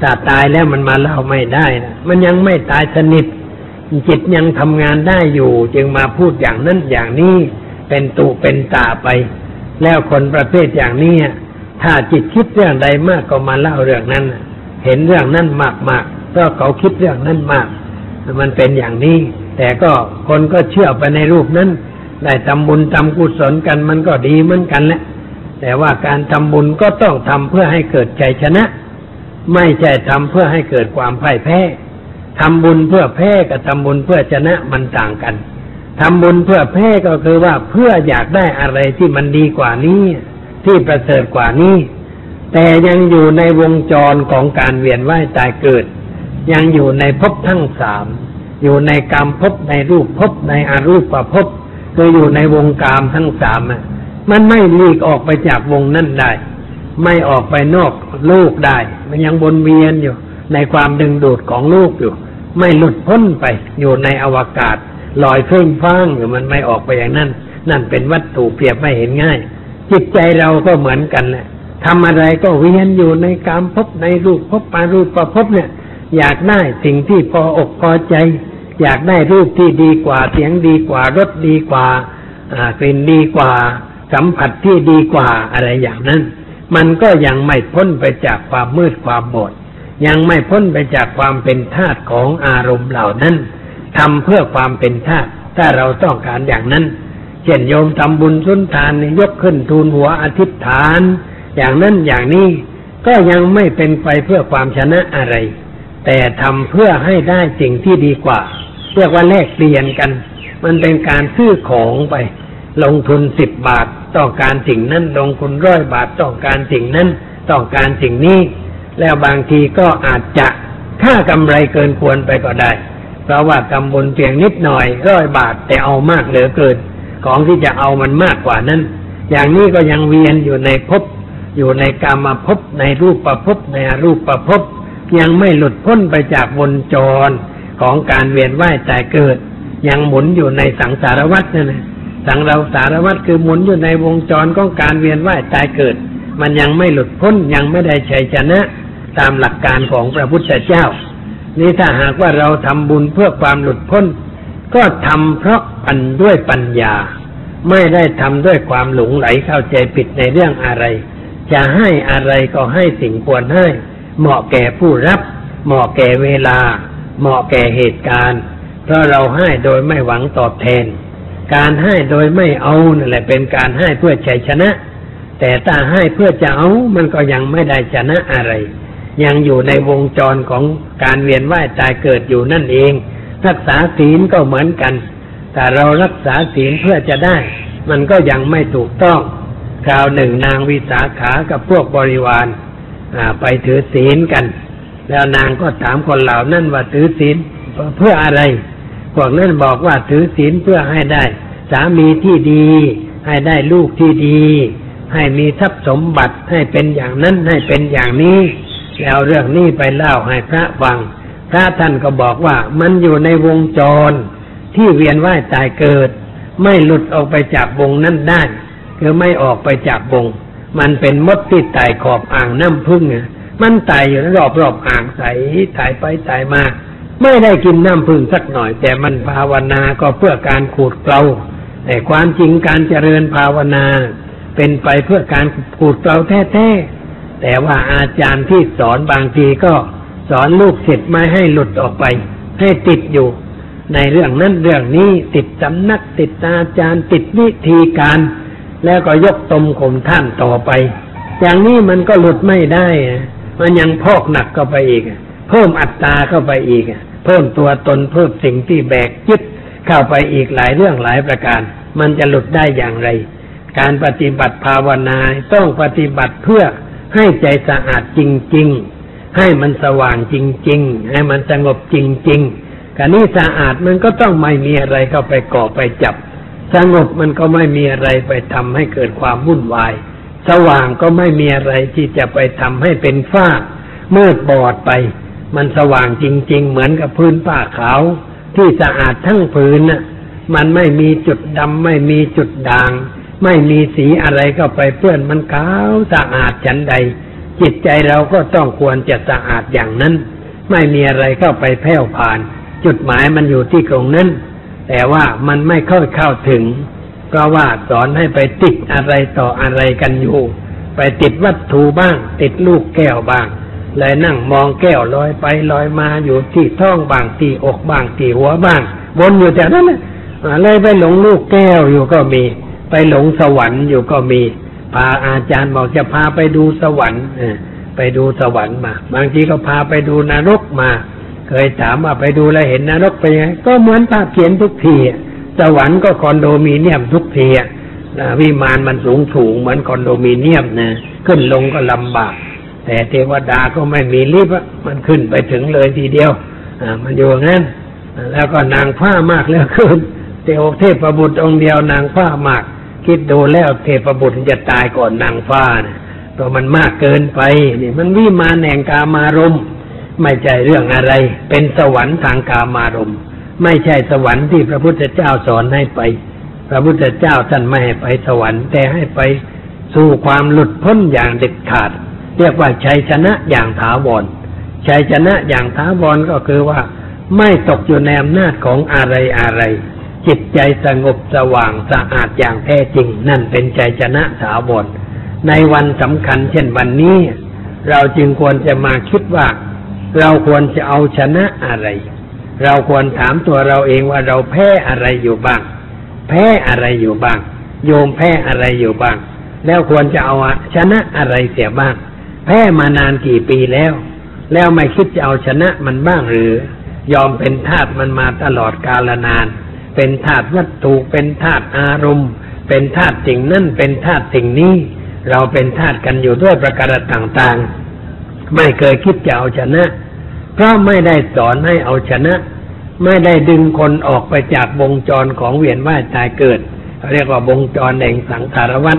ถ้าตายแล้วมันมาเล่าไม่ได้นะมันยังไม่ตายสนิทจิตยังทำงานได้อยู่ จึงมาพูดอย่างนั้นอย่างนี้เป็นตุเป็นตาไป แล้วคนประเภทอย่างนี้ถ้าจิตคิดเรื่องใดมากก็มาเล่าเรื่องนั้น เห็นเรื่องนั้นมากมากเพราะเขาคิดเรื่องนั้นมาก มันเป็นอย่างนี้ แต่ก็คนก็เชื่อไปในรูปนั้น ได้ทำบุญทำกุศลกันมันก็ดีเหมือนกันแหละแต่ว่าการทำบุญก็ต้องทำเพื่อให้เกิดใจชนะ ไม่ใช่ทำเพื่อให้เกิดความพ่ายแพ้ทำบุญเพื่อแพ้กับทำบุญเพื่อชนะมันต่างกันทำบุญเพื่อแพ้ก็คือว่าเพื่ออยากได้อะไรที่มันดีกว่านี้ ที่ประเสริฐกว่านี้ แต่ยังอยู่ในวงจรของการเวียนว่ายตายเกิด ยังอยู่ในภพทั้งสาม อยู่ในกรรมภพในรูปภพในอารูปภพคืออยู่ในวงกรรมทั้งสามอะมันไม่ลีกออกไปจากวงนั่นได้ ไม่ออกไปนอกลูกได้ มันยังวนเวียนอยู่ ในความดึงดูดของลูกอยู่ ไม่หลุดพ้นไปอยู่ในอวกาศลอยเครื่องฟ้างอยู่มันไม่ออกไปอย่างนั้น นั่นเป็นวัตถุเปรียบไม่เห็นง่าย จิตใจเราก็เหมือนกันแหละทำอะไรก็เวียนอยู่ในกรรมภพในรูปภพอารูปภพเนี่ย อยากได้สิ่งที่พออกพอใจ อยากได้รูปที่ดีกว่าเสียงดีกว่ารสดีกว่ากลิ่นดีกว่า สัมผัสที่ดีกว่าอะไรอย่างนั้น มันก็ยังไม่พ้นไปจากความมืดความบดยังไม่พ้นไปจากความเป็นธาตุของอารมณ์เหล่านั้นทำเพื่อความเป็นธาตุถ้าเราต้องการอย่างนั้น เช่นโยมทำบุญสุนทานยกขึ้นทูลหัวอธิษฐาน อย่างนั้นอย่างนี้ก็ยังไม่เป็นไปเพื่อความชนะอะไร แต่ทำเพื่อให้ได้สิ่งที่ดีกว่า เรียกว่าแลกเปลี่ยนกัน มันเป็นการซื้อของไป ลงทุนสิบบาทต้องการสิ่งนั้นลงทุนร้อยบาทต้องการสิ่งนั้นต้องการสิ่งนี้ แล้วบางทีก็อาจจะค่ากำไรเกินควรไปก็ได้ เพราะว่ากำบุญเพียงนิดหน่อยร้อยบาทแต่เอามากเหลือเกิน ของที่จะเอามันมากกว่านั้น อย่างนี้ก็ยังเวียนอยู่ในภพอยู่ในกรรมภพในรูปประภพในรูปประภพ ยังไม่หลุดพ้นไปจากวงจรของการเวียนว่ายตายเกิด ยังหมุนอยู่ในสังสารวัฏนั่นนะสังเราสารวัฏคือหมุนอยู่ในวงจรของการเวียนว่ายตายเกิด มันยังไม่หลุดพ้นยังไม่ได้ชัยชนะตามหลักการของพระพุทธเจ้า นี่ถ้าหากว่าเราทำบุญเพื่อความหลุดพ้น ก็ทำเพราะปันด้วยปัญญา ไม่ได้ทำด้วยความหลงไหลเข้าใจผิดในเรื่องอะไร จะให้อะไรก็ให้สิ่งควรให้ เหมาะแก่ผู้รับ เหมาะแก่เวลา เหมาะแก่เหตุการณ์ เพราะเราให้โดยไม่หวังตอบแทน การให้โดยไม่เอานั่นแหละเป็นการให้เพื่อชัยชนะ แต่ถ้าให้เพื่อจะเอามันก็ยังไม่ได้ชนะอะไร ยังอยู่ในวงจรของการเวียนว่ายตายเกิดอยู่นั่นเอง รักษาศีลก็เหมือนกัน แต่เรารักษาศีลเพื่อจะได้ มันก็ยังไม่ถูกต้องคราวหนึ่งนางวิสาขากับพวกบริวาร ไปถือศีลกัน แล้วนางก็ถามคนเหล่านั้นว่าถือศีลเพื่ออะไรพวกนั้นบอกว่าถือศีลเพื่อให้ได้ สามีที่ดี ให้ได้ลูกที่ดี ให้มีทรัพย์สมบัติให้เป็นอย่างนั้นให้เป็นอย่างนี้ แล้วเรื่องนี้ไปเล่าให้พระฟัง พระท่านก็บอกว่ามันอยู่ในวงจร ที่เวียนว่ายตายเกิด ไม่หลุดออกไปจากวงนั้นได้คือไม่ออกไปจากวง มันเป็นมดที่ไต่ขอบอ่างน้ำพึ่งอะมันไต่อยู่รอบรอบอ่างใสไต่ไปไต่มา ไม่ได้กินน้ำพึ่งสักหน่อย แต่มันภาวนาก็เพื่อการขูดเกลาแต่ความจริงการเจริญภาวนา เป็นไปเพื่อการขูดเกลาแท้ๆแต่ว่าอาจารย์ที่สอนบางทีก็สอนลูกศิษย์ไม่ให้หลุดออกไป ให้ติดอยู่ ในเรื่องนั้นเรื่องนี้ติดสำนักติดอาจารย์ติดวิธีการ แล้วก็ยกตมข่มท่านต่อไป อย่างนี้มันก็หลุดไม่ได้มันยังพอกหนักเข้าไปอีก เพิ่มอัตราเข้าไปอีก เพิ่มตัวตนเพิ่มสิ่งที่แบกยึดเข้าไปอีกหลายเรื่องหลายประการ มันจะหลุดได้อย่างไร การปฏิบัติภาวนาต้องปฏิบัติเพื่อให้ใจสะอาดจริง ๆ ให้มันสว่างจริง ๆ ให้มันสงบจริง ๆการนี้สะอาดมันก็ต้องไม่มีอะไรเข้าไปก่อไปจับ สงบมันก็ไม่มีอะไรไปทำให้เกิดความวุ่นวาย สว่างก็ไม่มีอะไรที่จะไปทำให้เป็นฝ้ามืดบอดไป มันสว่างจริง ๆ เหมือนกับพื้นผ้าขาว ที่สะอาดทั้งพื้นน่ะ มันไม่มีจุดดำไม่มีจุดด่าง ไม่มีสีอะไรเข้าไปเปื้อนมันขาวสะอาดฉันใด จิตใจเราก็ต้องควรจะสะอาดอย่างนั้น ไม่มีอะไรเข้าไปแผ่วผ่าน จุดหมายมันอยู่ที่ตรงนั้น แต่ว่ามันไม่เข้าเข้าถึง เพราะว่าสอนให้ไปติดอะไรต่ออะไรกันอยู่ ไปติดวัตถุบ้าง ติดลูกแก้วบ้างเลยนั่งมองแก้วลอยไปลอยมาอยู่ที่ท้องบางที่อกบางที่หัวบ้างวนอยู่แต่นั้นเลยไปหลงลูกแก้วอยู่ก็มี ไปหลงสวรรค์อยู่ก็มี พาอาจารย์บอกจะพาไปดูสวรรค์ไปดูสวรรค์มา บางทีก็พาไปดูนรกมา เคยถามว่าไปดูแลเห็นนรกไปยังไงก็เหมือนภาพเขียนทุกทีสวรรค์ก็คอนโดมิเนียมทุกทีวิมานมันสูงสูงเหมือนคอนโดมิเนียมนะขึ้นลงก็ลำบาก แต่เทวดาก็ไม่มีลิฟต์มันขึ้นไปถึงเลยทีเดียวมันอยู่งั้นแล้วก็นางผ้ามากแล้วขึ้นเทวเทพบุตรองเดียวนางผ้ามาก คิดดูแล้วเทพบุตรจะตายก่อนนางฟ้าเนี่ยเพราะมันมากเกินไปนี่มันวิมานแห่งกามารมณ์ ไม่ใช่เรื่องอะไร เป็นสวรรค์ทางกามารมไม่ใช่สวรรค์ที่พระพุทธเจ้าสอนให้ไป พระพุทธเจ้าท่านไม่ให้ไปสวรรค์แต่ให้ไปสู่ความหลุดพ้นอย่างเด็ดขาด เรียกว่าชัยชนะอย่างถาวรชัยชนะอย่างถาวรก็คือว่า ไม่ตกอยู่ในอำนาจของอะไรอะไรจิตใจสงบสว่างสะอาดอย่างแท้จริง นั่นเป็นชัยชนะถาวรในวันสำคัญเช่นวันนี้ เราจึงควรจะมาคิดว่า เราควรจะเอาชนะอะไร เราควรถามตัวเราเองว่าเราแพ้อะไรอยู่บ้าง แพ้อะไรอยู่บ้าง โยมแพ้อะไรอยู่บ้าง แล้วควรจะเอาชนะอะไรเสียบ้าง แพ้มานานกี่ปีแล้ว แล้วไม่คิดจะเอาชนะมันบ้างหรือ ยอมเป็นทาสมันมาตลอดกาลนาน เป็นทาสวัตถุเป็นทาสอารมณ์ เป็นทาสสิ่งนั่นเป็นทาสสิ่งนี้ เราเป็นทาสกันอยู่ด้วยประการต่างๆ ไม่เคยคิดจะเอาชนะ เพราะไม่ได้สอนให้เอาชนะ ไม่ได้ดึงคนออกไปจากวงจรของเวียนว่ายตายเกิด เรียกว่าวงจรแห่งสังสารวัฏ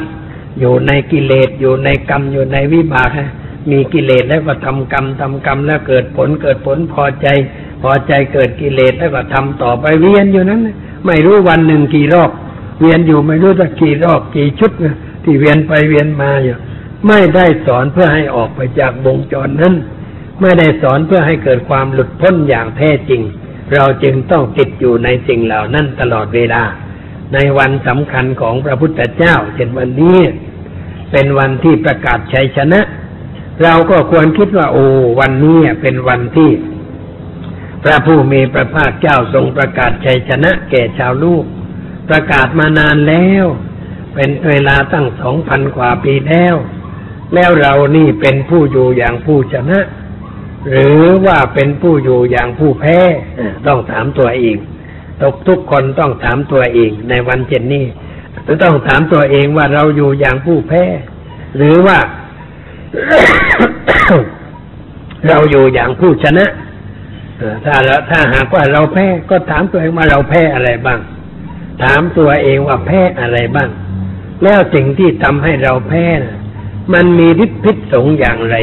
อยู่ในกิเลสอยู่ในกรรมอยู่ในวิบากมีกิเลสแล้วก็ทำกรรมทำกรรมแล้วเกิดผลเกิดผลพอใจ พอใจเกิดกิเลสแล้วก็ทำต่อไปเวียนอยู่นั้นไม่รู้วันหนึ่งกี่รอบเวียนอยู่ไม่รู้จะกี่รอบกี่ชุดที่เวียนไปเวียนมาอยู่ ไม่ได้สอนเพื่อให้ออกไปจากวงจรนั้น ไม่ได้สอนเพื่อให้เกิดความหลุดพ้นอย่างแท้จริง เราจึงต้องติดอยู่ในสิ่งเหล่านั้นตลอดเวลา ในวันสำคัญของพระพุทธเจ้า เช่นวันนี้ เป็นวันที่ประกาศชัยชนะ เราก็ควรคิดว่าโอ้วันนี้เป็นวันที่ พระผู้มีพระภาคเจ้าทรงประกาศชัยชนะแก่ชาวลูก ประกาศมานานแล้ว เป็นเวลาตั้งสองพันกว่าปีแล้ว แล้วเรานี่เป็นผู้อยู่อย่างผู้ชนะ หรือว่าเป็นผู้อยู่อย่างผู้แพ้ต้องถามตัวเองตกทุกคนต้องถามตัวเองในวันเช่นนี้ต้องถามตัวเองว่าเราอยู่อย่างผู้แพ้ หรือว่า เราอยู่อย่างผู้ชนะถ้าถ้าหากว่าเราแพ้ก็ถามตัวเองว่าเราแพ้อะไรบ้าง ถามตัวเองว่าแพ้อะไรบ้าง แล้วสิ่งที่ทำให้เราแพ้นะ มันมีฤทธิ์พิษสงอย่างไร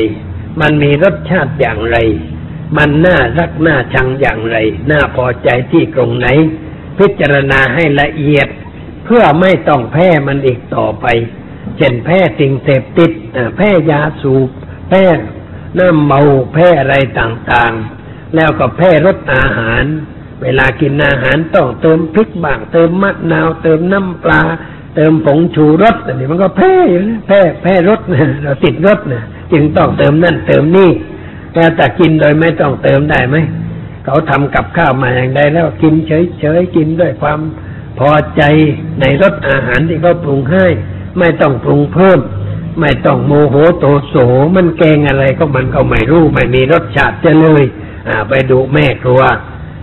มันมีรสชาติอย่างไร มันน่ารักน่าชังอย่างไร น่าพอใจที่ตรงไหน พิจารณาให้ละเอียด เพื่อไม่ต้องแพ้มันอีกต่อไป เช่นแพ้สิ่งเสพติดแพ้ยาสูบ แพ้น้ำเมาแพ้อะไรต่างๆ แล้วก็แพ้รสอาหาร เวลากินอาหารต้องเติมพริกบ้าง เติมมะนาว เติมน้ำปลา เติมผงชูรสอันนี้มันก็แพ้อยู่นะแพ้แพ้รสนะเราติดรสนะจึงต้องเติมนั่นเติมนี่แต่แต่กินโดยไม่ต้องเติมได้ไหมเขาทำกับข้าวมาอย่างใดแล้วกินเฉยๆกินด้วยความพอใจในรสอาหารที่เขาปรุงให้ ไม่ต้องปรุงเพิ่ม ไม่ต้องโมโหโตโสมันแกงอะไรก็มันก็ไม่รู้ไม่มีรสชาติจะเลย อ่า ไปดูแม่ครัว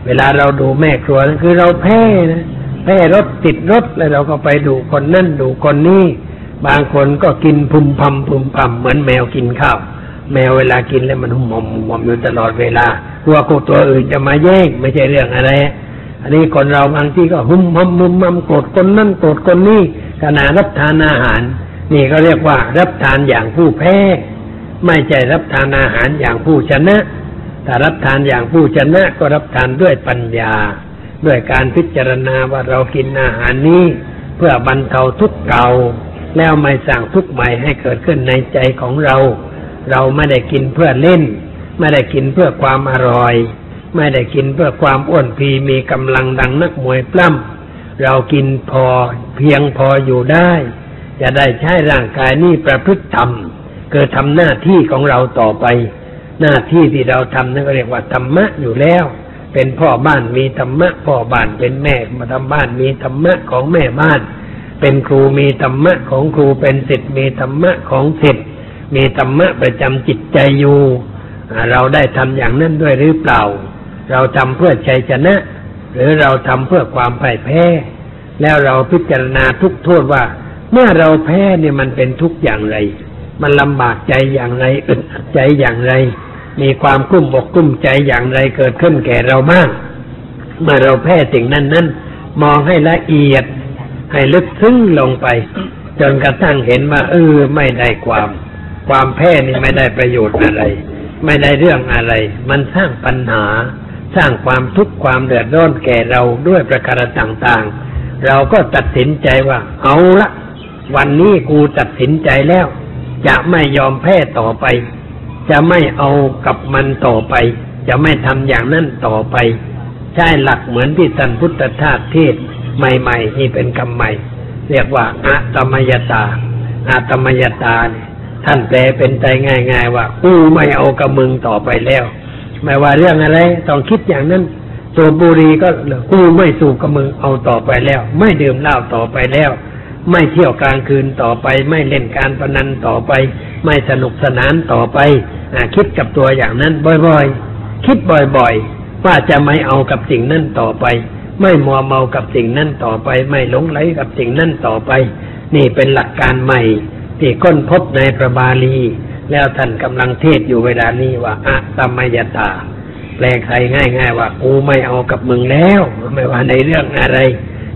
เวลาเราดูแม่ครัวนั่นคือเราแพ้นะ แพ้รถติดรถแล้วเราก็ไปดูคนนั่นดูคนนี้ บางคนก็กินพุมพำพุมพำเหมือนแมวกินข้าว แมวเวลากินแล้วมันหุ่มหอมหอมอยู่ตลอดเวลากลัวกูตัวอื่นจะมาแย่งไม่ใช่เรื่องอะไร อันนี้คนเราบางที่ก็หุ่มหมหุ่มหมโกรธคนนั่นโกรธคนนี้ขณะรับทานอาหาร นี่ก็เรียกว่ารับทานอย่างผู้แพ้ ไม่ใช่รับทานอาหารอย่างผู้ชนะถ้ารับทานอย่างผู้ชนะก็รับทานด้วยปัญญา ด้วยการพิจารณาว่าเรากินอาหารนี้ เพื่อบรรเทาทุกข์เก่า แล้วไม่สร้างทุกข์ใหม่ให้เกิดขึ้นในใจของเรา เราไม่ได้กินเพื่อเล่น ไม่ได้กินเพื่อความอร่อย ไม่ได้กินเพื่อความอ้วนพีมีกำลังดังนักมวยปล้ำเรากินพอเพียงพออยู่ได้ จะได้ใช้ร่างกายนี้ประพฤติธรรมเกิดทำหน้าที่ของเราต่อไป หน้าที่ที่เราทำนั่นก็เรียกว่าธรรมะอยู่แล้ว เป็นพ่อบ้านมีธรรมะพ่อบ้านเป็นแม่มาทำบ้านมีธรรมะของแม่บ้าน เป็นครูมีธรรมะของครูเป็นศิษย์มีธรรมะของศิษย์มีธรรมะประจำจิตใจอยู่เราได้ทำอย่างนั้นด้วยหรือเปล่า เราทำเพื่อชัยชนะ หรือเราทำเพื่อความพ่ายแพ้ แล้วเราพิจารณาทุกโทษว่า เมื่อเราแพ้เนี่ยมันเป็นทุกอย่างไร มันลำบากใจอย่างไรอึดใจอย่างไร มีความกุ้มบกกุ้มใจอย่างไรเกิดขึ้นแก่เราบ้างเมื่อเราแพ้สิ่งนั้นนั้นมองให้ละเอียด ให้ลึกซึ้งลงไป จนกระทั่งเห็นว่าเออไม่ได้ความ ความแพ้นี่ไม่ได้ประโยชน์อะไร ไม่ได้เรื่องอะไร มันสร้างปัญหา สร้างความทุกข์ความเดือดร้อนแก่เราด้วยประการต่างๆ เราก็ตัดสินใจว่า เอาละวันนี้กูตัดสินใจแล้ว จะไม่ยอมแพ้ต่อไป จะไม่เอากับมันต่อไป จะไม่ทำอย่างนั้นต่อไป ใช่หลักเหมือนที่ท่านพุทธทาสเทศใหม่ ๆ นี่เป็นคำใหม่ เรียกว่าอาตมยตาอาตมยตาเนี่ยท่านแปลเป็นใจง่าย ๆ ว่ากูไม่เอากับมึงต่อไปแล้ว ไม่ว่าเรื่องอะไรต้องคิดอย่างนั้นสูบบุหรี่ก็กูไม่สูบกับมึงเอาต่อไปแล้ว ไม่ดื่มเหล้าต่อไปแล้ว ไม่เที่ยวกลางคืนต่อไป ไม่เล่นการพนันต่อไป ไม่สนุกสนานต่อไปคิดกับตัวอย่างนั้นบ่อยๆ คิดบ่อยๆ ว่าจะไม่เอากับสิ่งนั้นต่อไป ไม่มัวเมากับสิ่งนั้นต่อไป ไม่หลงไหลกับสิ่งนั้นต่อไป นี่เป็นหลักการใหม่ที่ค้นพบในพระบาลี แล้วท่านกำลังเทศอยู่เวลานี้ว่าอะตมยตา แปลใครง่าย ๆ ว่ากูไม่เอากับมึงแล้ว ไม่ว่าในเรื่องอะไร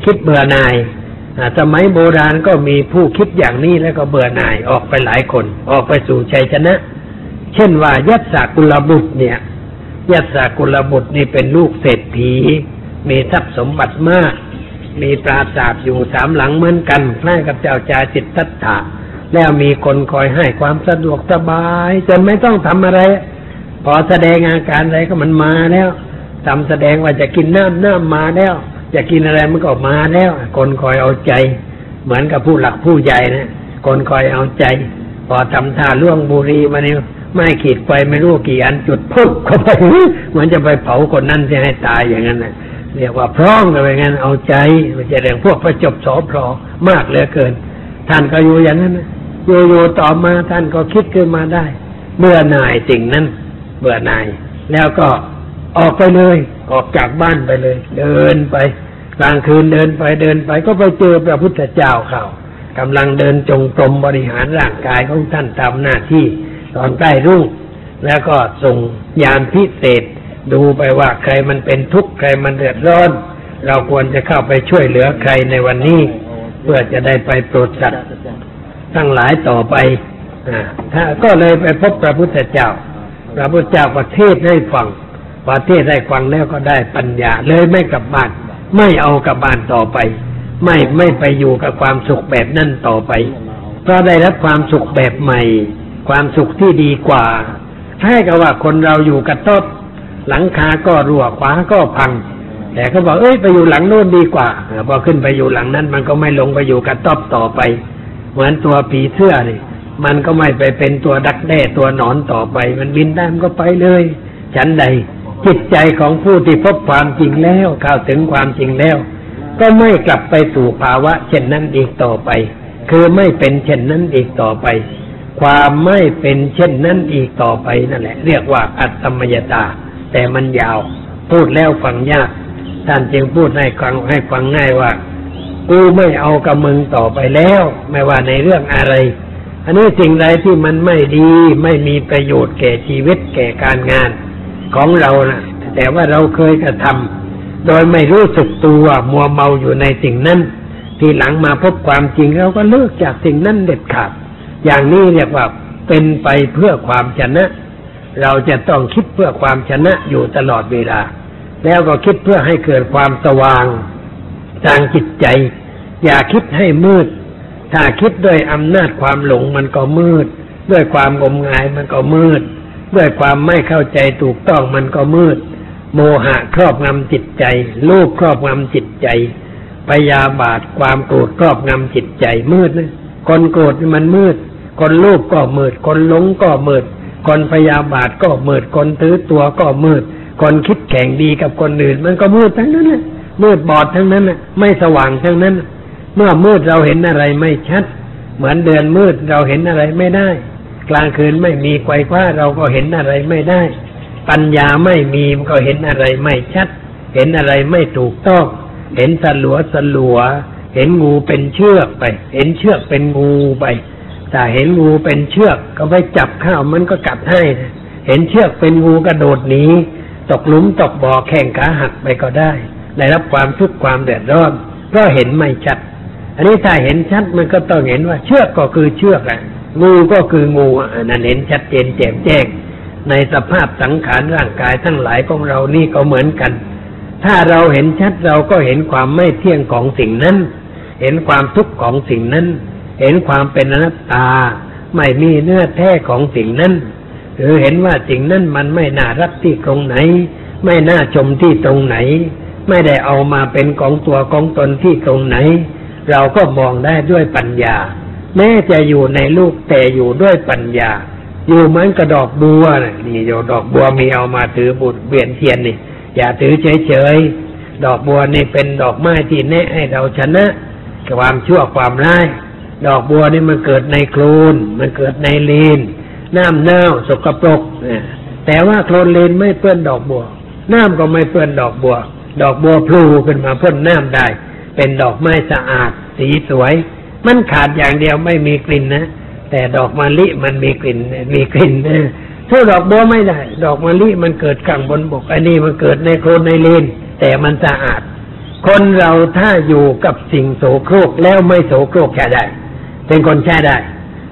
คิดเบื่อหน่าย สมัยโบราณก็มีผู้คิดอย่างนี้แล้วก็เบื่อหน่ายออกไปหลายคน ออกไปสู่ชัยชนะ เช่นว่ายัตสากุลบุตรเนี่ยยัตสากุลบุตรนี่เป็นลูกเศรษฐี มีทรัพย์สมบัติมาก มีปราสาทอยู่สามหลังเหมือนกันคล้ายกับเจ้าจาจิตตัตถะแล้วมีคนคอยให้ความสะดวกสบาย จนไม่ต้องทำอะไร พอแสดงอาการอะไรก็มันมาแล้วทำแสดงว่าจะกินน้ำน้ำมาแล้ว จะกินอะไรมันก็มาแล้ว คนคอยเอาใจ เหมือนกับผู้หลักผู้ใหญ่นะคนคอยเอาใจ พอทำท่าล่วงบุรีมาเนี่ยไม่ขีดไฟไม่รู้กี่อันจุดพุ่เข้าไปเหมือนจะไปเผาคนนั้นจะให้ตายอย่างนั้นนะเรียกว่าพร้อมกันไปงั้นเอาใจมันจะเรื่องพวกประจบสอพรอมากเหลือเกิน ท่านก็อยู่อย่างนั้นนะอยู่อยู่ต่อมาท่านก็คิดขึ้นมาได้ เบื่อหน่ายสิ่งนั้น เบื่อหน่าย แล้วก็ ออกไปเลย ออกจากบ้านไปเลย เดินไปกลางคืนเดินไปเดินไปก็ไปเจอพระพุทธเจ้าเขากำลังเดินจงกรมบริหารร่างกายของท่านตามหน้าที่ตอนใกล้รุ่ง แล้วก็ส่งยานพิเศษ ดูไปว่าใครมันเป็นทุกข์ใครมันเดือดร้อน เราควรจะเข้าไปช่วยเหลือใครในวันนี้ เพื่อจะได้ไปโปรดสัตว์ทั้งหลายต่อไปอ่าก็เลยไปพบพระพุทธเจ้า พระพุทธเจ้าประเทศให้ฟัง ประเทศให้ฟังแล้วก็ได้ปัญญา เลยไม่กลับบ้าน ไม่เอากลับบ้านต่อไป ไม่ไม่ไปอยู่กับความสุขแบบนั้นต่อไป เพราะได้รับความสุขแบบใหม่ ความสุขที่ดีกว่าใช่กับว่าคนเราอยู่กับต๊อบหลังคาก็รั่วขวาก็พัง แต่เขาบอกเอ้ยไปอยู่หลังโน้นดีกว่าพอขึ้นไปอยู่หลังนั้น มันก็ไม่ลงไปอยู่กับต๊อบต่อไป เหมือนตัวผีเสื้อนี่มันก็ไม่ไปเป็นตัวดักแด้ตัวนอนต่อไป มันบินได้มันก็ไปเลย ฉันใด จิตใจของผู้ที่พบความจริงแล้วเข้าถึงความจริงแล้ว ก็ไม่กลับไปสู่ภาวะ เช่นนั้นอีกต่อไป คือไม่เป็นเช่นนั้นอีกต่อไป ความไม่เป็นเช่นนั้นอีกต่อไปนั่นแหละ เรียกว่าอัตตมยตา แต่มันยาว พูดแล้วฟังยากท่านจึงพูดให้ฟังให้ฟังง่ายว่ากูไม่เอากับมึงต่อไปแล้ว ไม่ว่าในเรื่องอะไร อันนี้สิ่งใดที่มันไม่ดีไม่มีประโยชน์แก่ชีวิตแก่การงาน ของเรานะแต่ว่าเราเคยกระทำโดยไม่รู้สึกตัวมัวเมาอยู่ในสิ่งนั้น ทีหลังมาพบความจริงเราก็เลิกจากสิ่งนั้นเด็ดขาด อย่างนี้เรียกว่าเป็นไปเพื่อความชนะ เราจะต้องคิดเพื่อความชนะอยู่ตลอดเวลา แล้วก็คิดเพื่อให้เกิดความสว่างทางจิตใจ อย่าคิดให้มืด ถ้าคิดด้วยอำนาจความหลงมันก็มืด ด้วยความงมงายมันก็มืด ด้วยความไม่เข้าใจถูกต้องมันก็มืด โมหะครอบงำจิตใจ ลูกครอบงำจิตใจพยาบาทความโกรธครอบงำจิตใจมืดนะคนโกรธมันมืด คนลูกก็มืด คนหลงก็มืด คนพยาบาทก็มืด คนถือตัวก็มืด คนคิดแข่งดีกับคนอื่น มันก็มืดทั้งนั้นแหละมืดบอดทั้งนั้นน่ะไม่สว่างทั้งนั้น เมื่อมืดเราเห็นอะไรไม่ชัด เหมือนเดือนมืดเราเห็นอะไรไม่ได้ กลางคืนไม่มีไฟฟ้าเราก็เห็นอะไรไม่ได้ ปัญญาไม่มีมันก็เห็นอะไรไม่ชัด เห็นอะไรไม่ถูกต้อง เห็นสลัวสลัว เห็นงูเป็นเชือกไป เห็นเชือกเป็นงูไปถ้าเห็นงูเป็นเชือกก็ไปจับข้าวมันก็กัดให้ เห็นเชือกเป็นงูกระโดดหนีตกหลุมตกบ่อแข่งขาหักไปก็ได้ ได้รับความทุกข์ความเดือดร้อนเพราะเห็นไม่ชัด อันนี้ถ้าเห็นชัดมันก็ต้องเห็นว่าเชือกก็คือเชือกอะ งูก็คืองูอันนั้นเห็นชัดเจนแจ่มแจ้ง ในสภาพสังขารร่างกายทั้งหลายของเรานี่ก็เหมือนกัน ถ้าเราเห็นชัดเราก็เห็นความไม่เที่ยงของสิ่งนั้น เห็นความทุกข์ของสิ่งนั้น เห็นความเป็นอนัตตา ไม่มีเนื้อแท้ของสิ่งนั้นหรือเห็นว่าสิ่งนั้นมันไม่น่ารักที่ตรงไหน ไม่น่าชมที่ตรงไหน ไม่ได้เอามาเป็นของตัวของตนที่ตรงไหน เราก็มองได้ด้วยปัญญา แม้จะอยู่ในลูกแต่อยู่ด้วยปัญญา อยู่เหมือนกระดอกบัวนะนี่โยดอกบัวมีเอามาถือบุตรเบียนเทียนนี่ อย่าถือเฉยๆดอกบัวนี่เป็นดอกไม้ที่แนะให้เราชนะความชั่วความร้ายดอกบัวนี่มันเกิดในโคลนมันเกิดในเลนน้ำเน่าสกปรกแต่ว่าโคลนเลนไม่เปื้อนดอกบัว น้ำก็ไม่เปื้อนดอกบัว ดอกบัวพลูขึ้นมาพ่นน้ำได้ เป็นดอกไม้สะอาด สีสวย มันขาดอย่างเดียวไม่มีกลิ่นนะ แต่ดอกมะลิมันมีกลิ่น มีกลิ่นนะถ้าดอกบัวไม่ได้ ดอกมะลิมันเกิดกลางบนบก อันนี้มันเกิดในโคลนในเลนแต่มันสะอาด คนเราถ้าอยู่กับสิ่งโสโครกแล้วไม่โสโครกใช้ได้ เป็นคนใช้ได้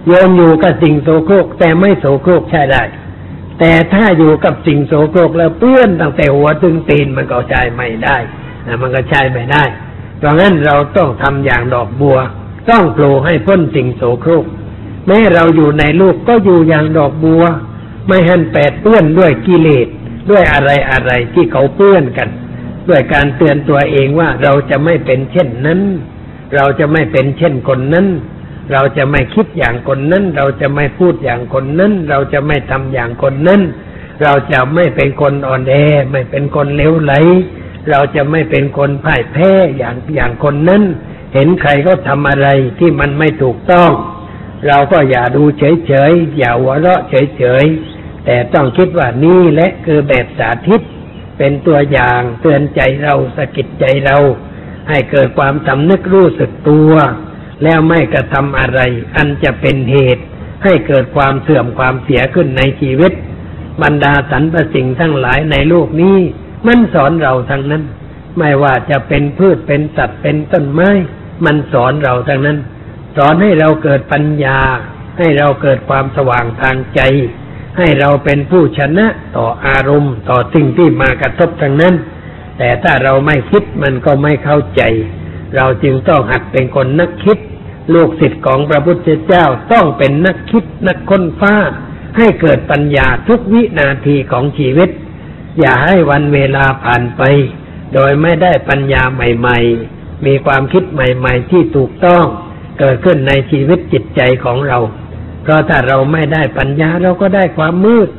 โยมอยู่กับสิ่งโสโครก แต่ไม่โสโครกใช้ได้ แต่ถ้าอยู่กับสิ่งโสโครกแล้วเปื้อนตั้งแต่หัวถึงตีนมันก็ใช้ไม่ได้นะมันก็ใช้ไม่ได้ เพราะงั้นเราต้องทำอย่างดอกบัว ต้องโผล่ให้พ้นสิ่งโสโครก แม้เราอยู่ในลูกก็อยู่อย่างดอกบัว ไม่ให้แปดเปื้อนด้วยกิเลสด้วยอะไรอะไรที่เขาเปื้อนกัน ด้วยการเตือนตัวเองว่าเราจะไม่เป็นเช่นนั้น เราจะไม่เป็นเช่นคนนั้น เราจะไม่คิดอย่างคนนั้น เราจะไม่พูดอย่างคนนั้น เราจะไม่ทำอย่างคนนั้น เราจะไม่เป็นคนอ่อนแอไม่เป็นคนเลวไหล เราจะไม่เป็นคนพ่ายแพ้อย่างอย่างคนนั้น เห็นใครก็ทำอะไรที่มันไม่ถูกต้อง เราก็อย่าดูเฉยๆ อย่าหัวเราะเฉยๆ แต่ต้องคิดว่านี่และคือแบบสาธิต เป็นตัวอย่างเตือนใจเราสะกิดใจเรา ให้เกิดความสำนึกรู้สึกตัว แล้วไม่กระทำอะไร อันจะเป็นเหตุ ให้เกิดความเสื่อมความเสียขึ้นในชีวิต บรรดาสรรพสิ่งทั้งหลายในโลกนี้ มันสอนเราทั้งนั้น ไม่ว่าจะเป็นพืชเป็นสัตว์เป็นต้นไม้ มันสอนเราทั้งนั้น สอนให้เราเกิดปัญญา ให้เราเกิดความสว่างทางใจ ให้เราเป็นผู้ชนะต่ออารมณ์ ต่อสิ่งที่มากระทบทั้งนั้น แต่ถ้าเราไม่คิดมันก็ไม่เข้าใจ เราจึงต้องหัดเป็นคนนักคิด ลูกศิษย์ของพระพุทธเจ้าต้องเป็นนักคิดนักค้นฟ้า ให้เกิดปัญญาทุกวินาทีของชีวิต อย่าให้วันเวลาผ่านไป โดยไม่ได้ปัญญาใหม่ ๆ มีความคิดใหม่ๆ ที่ถูกต้องเกิดขึ้นในชีวิตจิตใจของเรา เพราะถ้าเราไม่ได้ปัญญาเราก็ได้ความมืด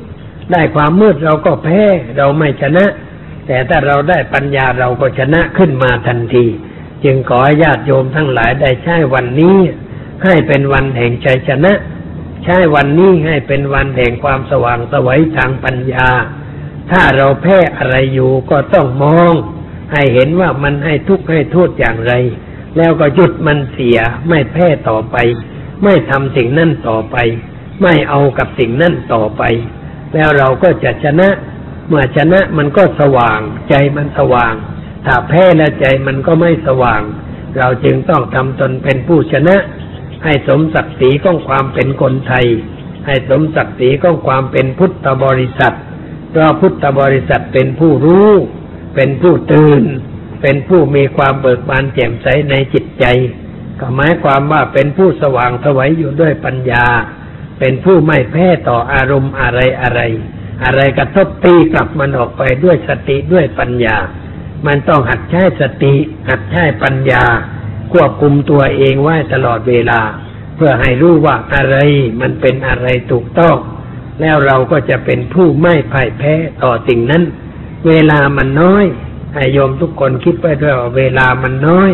ได้ความมืดเราก็แพ้เราไม่ชนะ แต่ถ้าเราได้ปัญญาเราก็ชนะขึ้นมาทันที จึงขอญาติโยมทั้งหลายได้ใช้วันนี้ ให้เป็นวันแห่งชัยชนะ ใช้วันนี้ให้เป็นวันแห่งความสว่างสวัยทางปัญญา ถ้าเราแพ้อะไรอยู่ก็ต้องมอง ให้เห็นว่ามันให้ทุกข์ให้โทษอย่างไร แล้วก็หยุดมันเสียไม่แพ้ต่อไป ไม่ทำสิ่งนั้นต่อไป ไม่เอากับสิ่งนั้นต่อไป แล้วเราก็จะชนะ เมื่อชนะมันก็สว่าง ใจมันสว่าง ถ้าแพ้แล้วใจมันก็ไม่สว่าง เราจึงต้องทำตนเป็นผู้ชนะ ให้สมศักดิ์ศรีของความเป็นคนไทย ให้สมศักดิ์ศรีของความเป็นพุทธบริษัทเพราะพุทธบริษัทเป็นผู้รู้ เป็นผู้ตื่น เป็นผู้มีความเบิกบานแจ่มใสในจิตใจ ก็หมายความว่าเป็นผู้สว่างสวัยอยู่ด้วยปัญญา เป็นผู้ไม่แพ้ต่ออารมณ์อะไรอะไร อะไรกระทบตีกลับมันออกไปด้วยสติด้วยปัญญา มันต้องหัดใช้สติ หัดใช้ปัญญา ควบคุมตัวเองไว้ตลอดเวลา เพื่อให้รู้ว่าอะไรมันเป็นอะไรถูกต้องแล้วเราก็จะเป็นผู้ไม่พ่ายแพ้ต่อสิ่งนั้น เวลามันน้อยให้โยมทุกคนคิดไปด้วยว่าเวลามันน้อย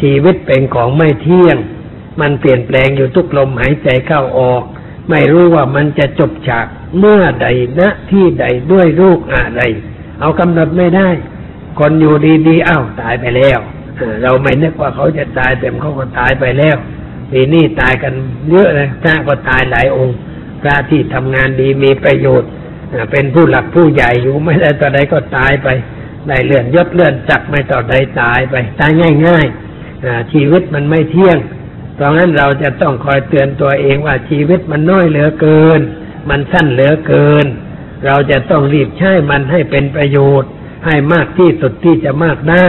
ชีวิตเป็นของไม่เที่ยง มันเปลี่ยนแปลงอยู่ทุกลมหายใจเข้าออก ไม่รู้ว่ามันจะจบฉากเมื่อใดณที่ใดด้วยรูปอะไร เอากำหนดไม่ได้ คนอยู่ดีๆอ้าวตายไปแล้วเราไม่นึกว่าเขาจะตายแต่เขาก็ตายไปแล้วทีนี้ตายกันเยอะเลยพระก็ตายหลายองค์พระที่ทำงานดีมีประโยชน์ เป็นผู้หลักผู้ใหญ่อยู่ไม่ได้ต่อใดก็ตายไป ได้เลื่อนยศเลื่อนจักไม่ต่อใดตายไป ตายง่ายๆชีวิตมันไม่เที่ยงเพราะงั้นเราจะต้องคอยเตือนตัวเองว่าชีวิตมันน้อยเหลือเกิน มันสั้นเหลือเกิน เราจะต้องรีบใช้มันให้เป็นประโยชน์ ให้มากที่สุดที่จะมากได้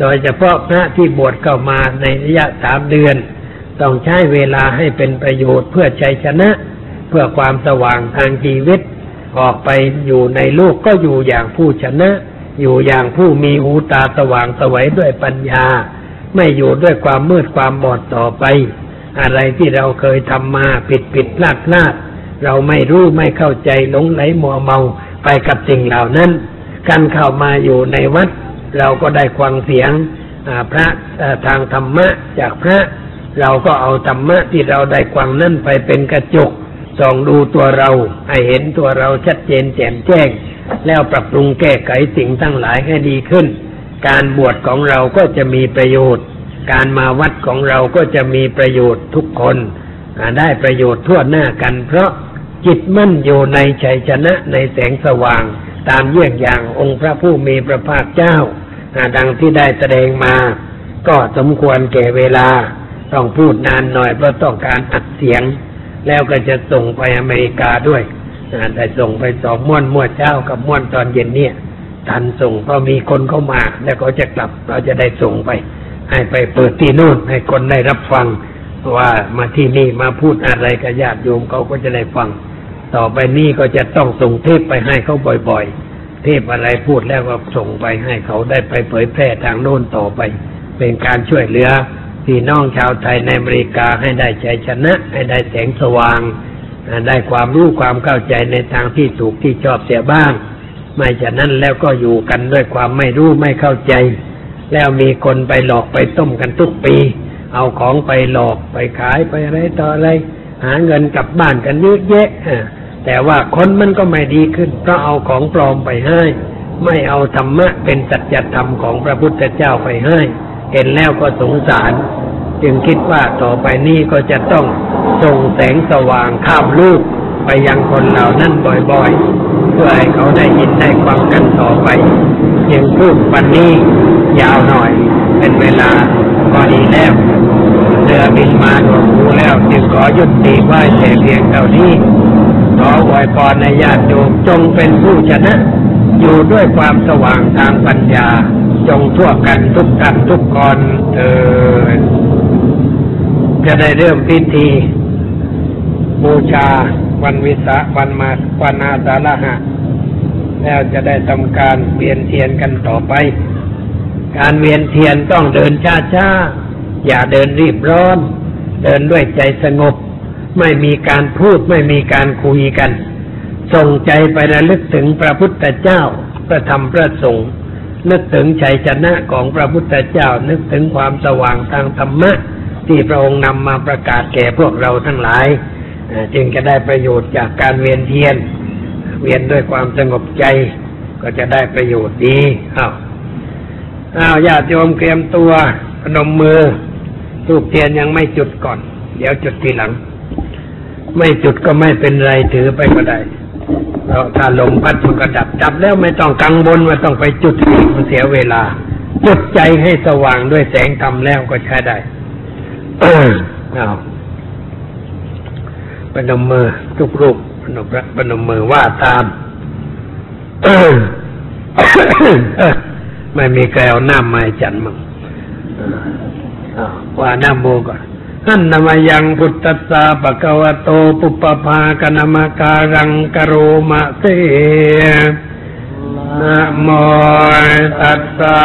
โดยเฉพาะพระที่บวชเข้ามาในระยะสามเดือน ต้องใช้เวลาให้เป็นประโยชน์เพื่อชัยชนะ เพื่อความสว่างทางชีวิต ออกไปอยู่ในโลกก็อยู่อย่างผู้ชนะ อยู่อย่างผู้มีหูตาสว่างสวัยด้วยปัญญา ไม่อยู่ด้วยความมืดความบอดต่อไป อะไรที่เราเคยทำมาผิดผิดพลาดพลาดเราไม่รู้ไม่เข้าใจหลงไหลมัวเมาไปกับสิ่งเหล่านั้น การเข้ามาอยู่ในวัด เราก็ได้ควังเสียงพระทางธรรมะจากพระ เราก็เอาธรรมะที่เราได้ควังนั่นไปเป็นกระจก ส่องดูตัวเราให้เห็นตัวเราชัดเจนแจ่มแจ้ง แล้วปรับปรุงแก้ไขสิ่งทั้งหลายให้ดีขึ้น การบวชของเราก็จะมีประโยชน์ การมาวัดของเราก็จะมีประโยชน์ทุกคนได้ประโยชน์ทั่วหน้ากัน เพราะจิตมั่นอยู่ในชัยชนะในแสงสว่าง ตามเยี่ยงอย่างองค์พระผู้มีพระภาคเจ้าดังที่ได้แสดงมา ก็สมควรแก่เวลา ต้องพูดนานหน่อยเพราะต้องการอัดเสียง แล้วก็จะส่งไปอเมริกาด้วยแต่ส่งไปสองม้วนม้วนเช้ากับม้วนตอนเย็นเนี่ยทันส่งเพราะมีคนเข้ามาแล้วก็จะกลับเราจะได้ส่งไป ให้ไปเปิดที่นู่นให้คนได้รับฟังว่ามาที่นี่มาพูดอะไรกับญาติโยมเขาก็จะได้ฟัง ต่อไปนี่ก็จะต้องส่งเทปไปให้เขาบ่อยๆ เทปอะไรพูดแล้วก็ส่งไปให้เขาได้ไปเผยแพร่ทางโน้นต่อไป เป็นการช่วยเหลือ พี่น้องชาวไทยในอเมริกาให้ได้ใจชนะ ให้ได้แสงสว่าง ได้ความรู้ความเข้าใจในทางที่ถูกที่ชอบเสียบ้าง ไม่ฉะนั้นแล้วก็อยู่กันด้วยความไม่รู้ไม่เข้าใจ แล้วมีคนไปหลอกไปต้มกันทุกปี เอาของไปหลอกไปขายไปอะไรต่ออะไร หาเงินกลับบ้านกันเยอะแยะแต่ว่าคนมันก็ไม่ดีขึ้นเพราะเอาของปลอมไปให้ ไม่เอาธรรมะเป็นสัจธรรมของพระพุทธเจ้าไปให้ เห็นแล้วก็สงสาร จึงคิดว่าต่อไปนี้ก็จะต้องส่งแสงสว่างข้ามลูกไปยังคนเหล่านั้นบ่อยๆ เพื่อให้เขาได้ยินได้ฟังกันต่อไปยังพูดวันนี้ยาวหน่อย เป็นเวลาก็ดีแล้วเรือบินมาหนวกหูแล้วจึงขอยุติไว้แต่เพียงเท่านี้ขอไวยพรในญาติโยมจงเป็นผู้ชนะ อยู่ด้วยความสว่างทางปัญญา จงทั่วกันทุกท่านทุกคนเถิดจะได้เริ่มพิธี บูชาวันวิสาวันมาวันอาสาฬหะ แล้วจะได้ทำการเวียนเทียนกันต่อไป การเวียนเทียนต้องเดินช้าๆ อย่าเดินรีบร้อน เดินด้วยใจสงบ ไม่มีการพูดไม่มีการคุยกัน ส่งใจไประลึกถึงพระพุทธเจ้า พระธรรมพระสงฆ์ นึกถึงชัยชนะของพระพุทธเจ้า นึกถึงความสว่างทางธรรมะ ที่พระองค์นำมาประกาศแก่พวกเราทั้งหลาย จึงจะได้ประโยชน์จากการเวียนเทียน เวียนด้วยความสงบใจ ก็จะได้ประโยชน์ดีอ้าวอ้าวญาติโยมเตรียมตัวพนมมือทูบเทียนยังไม่จุดก่อน เดี๋ยวจุดทีหลัง ไม่จุดก็ไม่เป็นไรถือไปก็ได้ ถ้าลมพัดมันก็ดับดับแล้วไม่ต้องกังวลว่าต้องไปจุดอีกมันเสียเวลา จุดใจให้สว่างด้วยแสงธรรมแล้วก็ใช้ได้เอาปนมมือทุกรูปปนมปนมมือว่าตามไม่มีใครเอาหน้าไม้จันมั่งว่าหน้าโมก่อน อันนามยังพุทธสาปะกวโตปุปภากนามการังกโรมะเสนะโมตัสสะ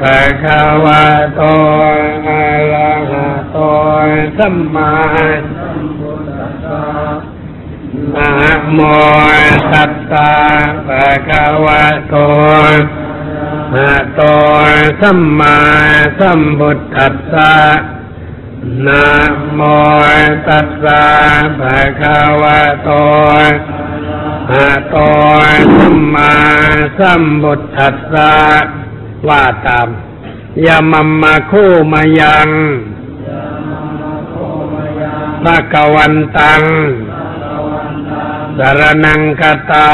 ภะคะวะโตอะระหะโตสัมมานะโมตัสสะภะคะวะโตอะโตสัมมาสัมพุทธัสสะ นะโมตัสสะภะคะวะโตอะโตสัมมาสัมพุทธัสสะว่าตามยามัมมาคู่มายังภะกวันตังสารนังคตา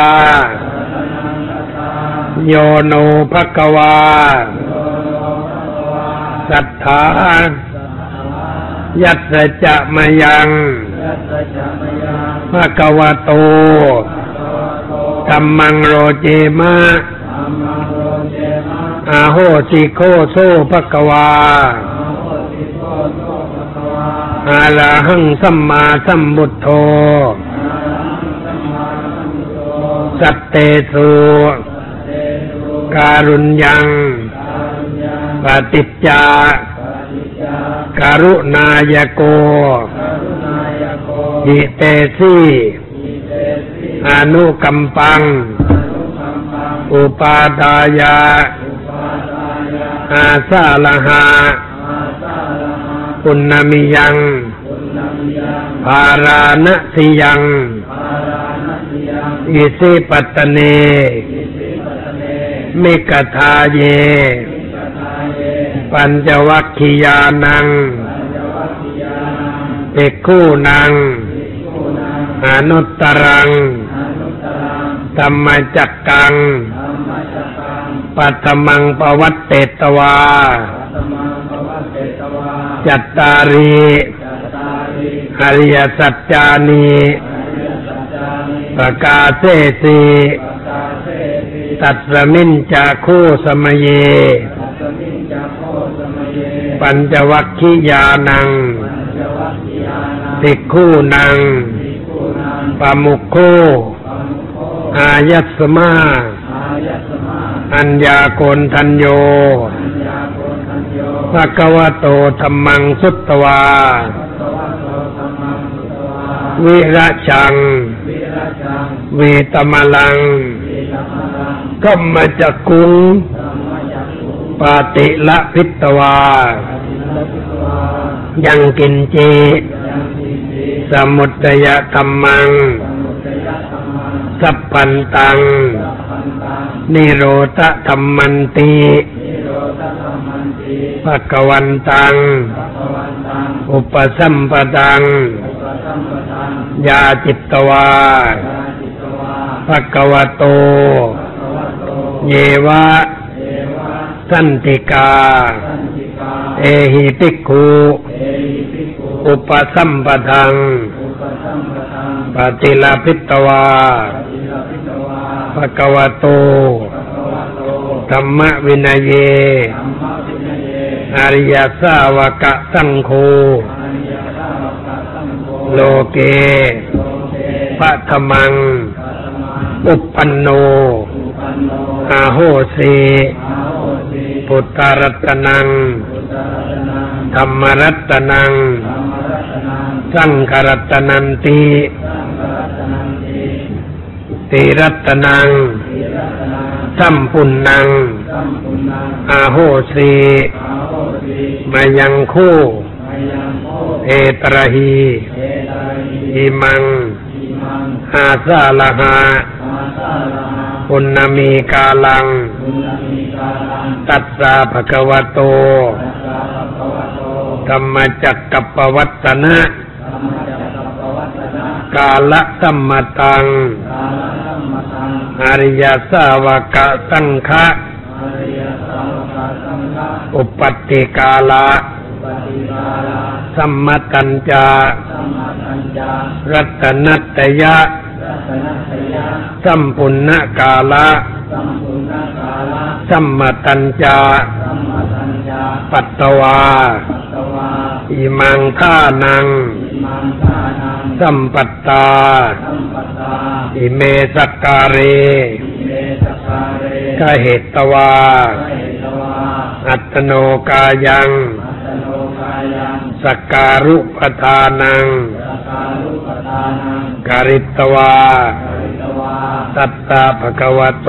โยโนภะกวาสัทธา ยัตจะมายังภกวโตธรรมังโรเจมะอาโหติโคโซภกวาอาลาหังสัมมาสัมบุตโธสัตเตสุการุญยังปฏิจจา การุณายโกหิเตสีอนุกัมปัง อุปาทายา อาสาลหาปุณณมิยัง ภาราณสิยัง อิสิปัตตเน มิกทาเย ปัญจวัคคียานังเอกคู่นังอนุตตรังธรรมจักกัง ปัตมังปวัตเตตวา จัตตารีอริยสัจจานีประกาเสสีตัสมินจาคูสมเย ปัญจวัคคียานัง ติคู่นังปามุคูอายัสมาอัญญาโกนทันโยภะคะวะโตธรรมังสุตตวา วิระชัง เวตมลังก็มาจากกุง ปาติละพิตวา ยังกินเจสมุตยธรรมัง สัพพันตัง นิโรธธรรมันติภะกวันตัง อุปสัมปตัง ยาจิตตวาภะกวโต เยวะ สันติกา เอหิติกขุอุปสัมปทัง ปฏิลาพิตวาภะกวโตธรรมวินัยเย อริยสาวกะสังโฆ โลเกพระธรรมัง อุปปันโนอาโหสี พุทธรัตนัง ธรรมรัตนัง สังฆรัตนันติติรัตนัง สัมปุณนัง อาโหสีมายังคู่เอตระหีอิมัง อาซาลหาปุณณมีกาลัง ตัสสะภะคะวะโตธรรมจักกัปปวัตนะ กาละสัมมตัง อริยสาวกะสังฆะอุปัตติกาละสัมมตัญจา รัตนัตยะ สัมปุณณกาละสัมมตัญจา ปัตตวา อิมังท่านัง สัมปัตตา อิเมสกการเรกะเหตวา อัตโนกายังสกการุปทานัง กริตวา สัตตาภกวโต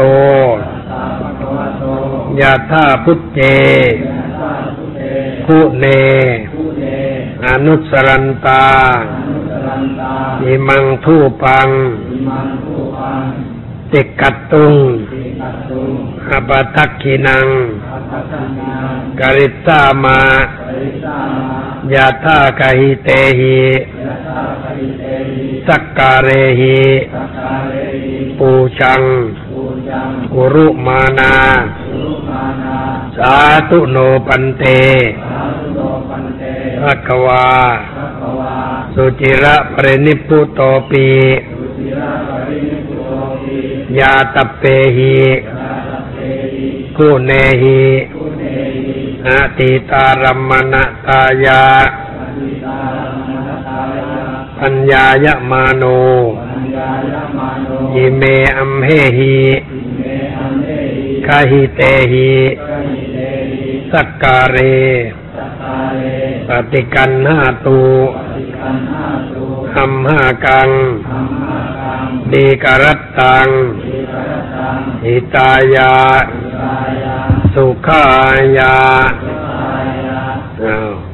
ยาธาพุทเจคุเน อนุสรันตาอิมังทูปัง ติกัตตุง อปทักขินังกริตามายาธากะหิเตหิสักการเรหิปูชังกุรุมานา สาธุโนปันเตภะคะวา สุจิระปรินิพพุโตปี ยาตเปหิกุเนหิอาติตารัมมณตายา ปัญญายมาโนยิเมอัมเหหิคาหิเตหิสักการเรปฏิกันหาตูหัมหากัง ดีกรัตตัง หิตายา สุขายาอ้าว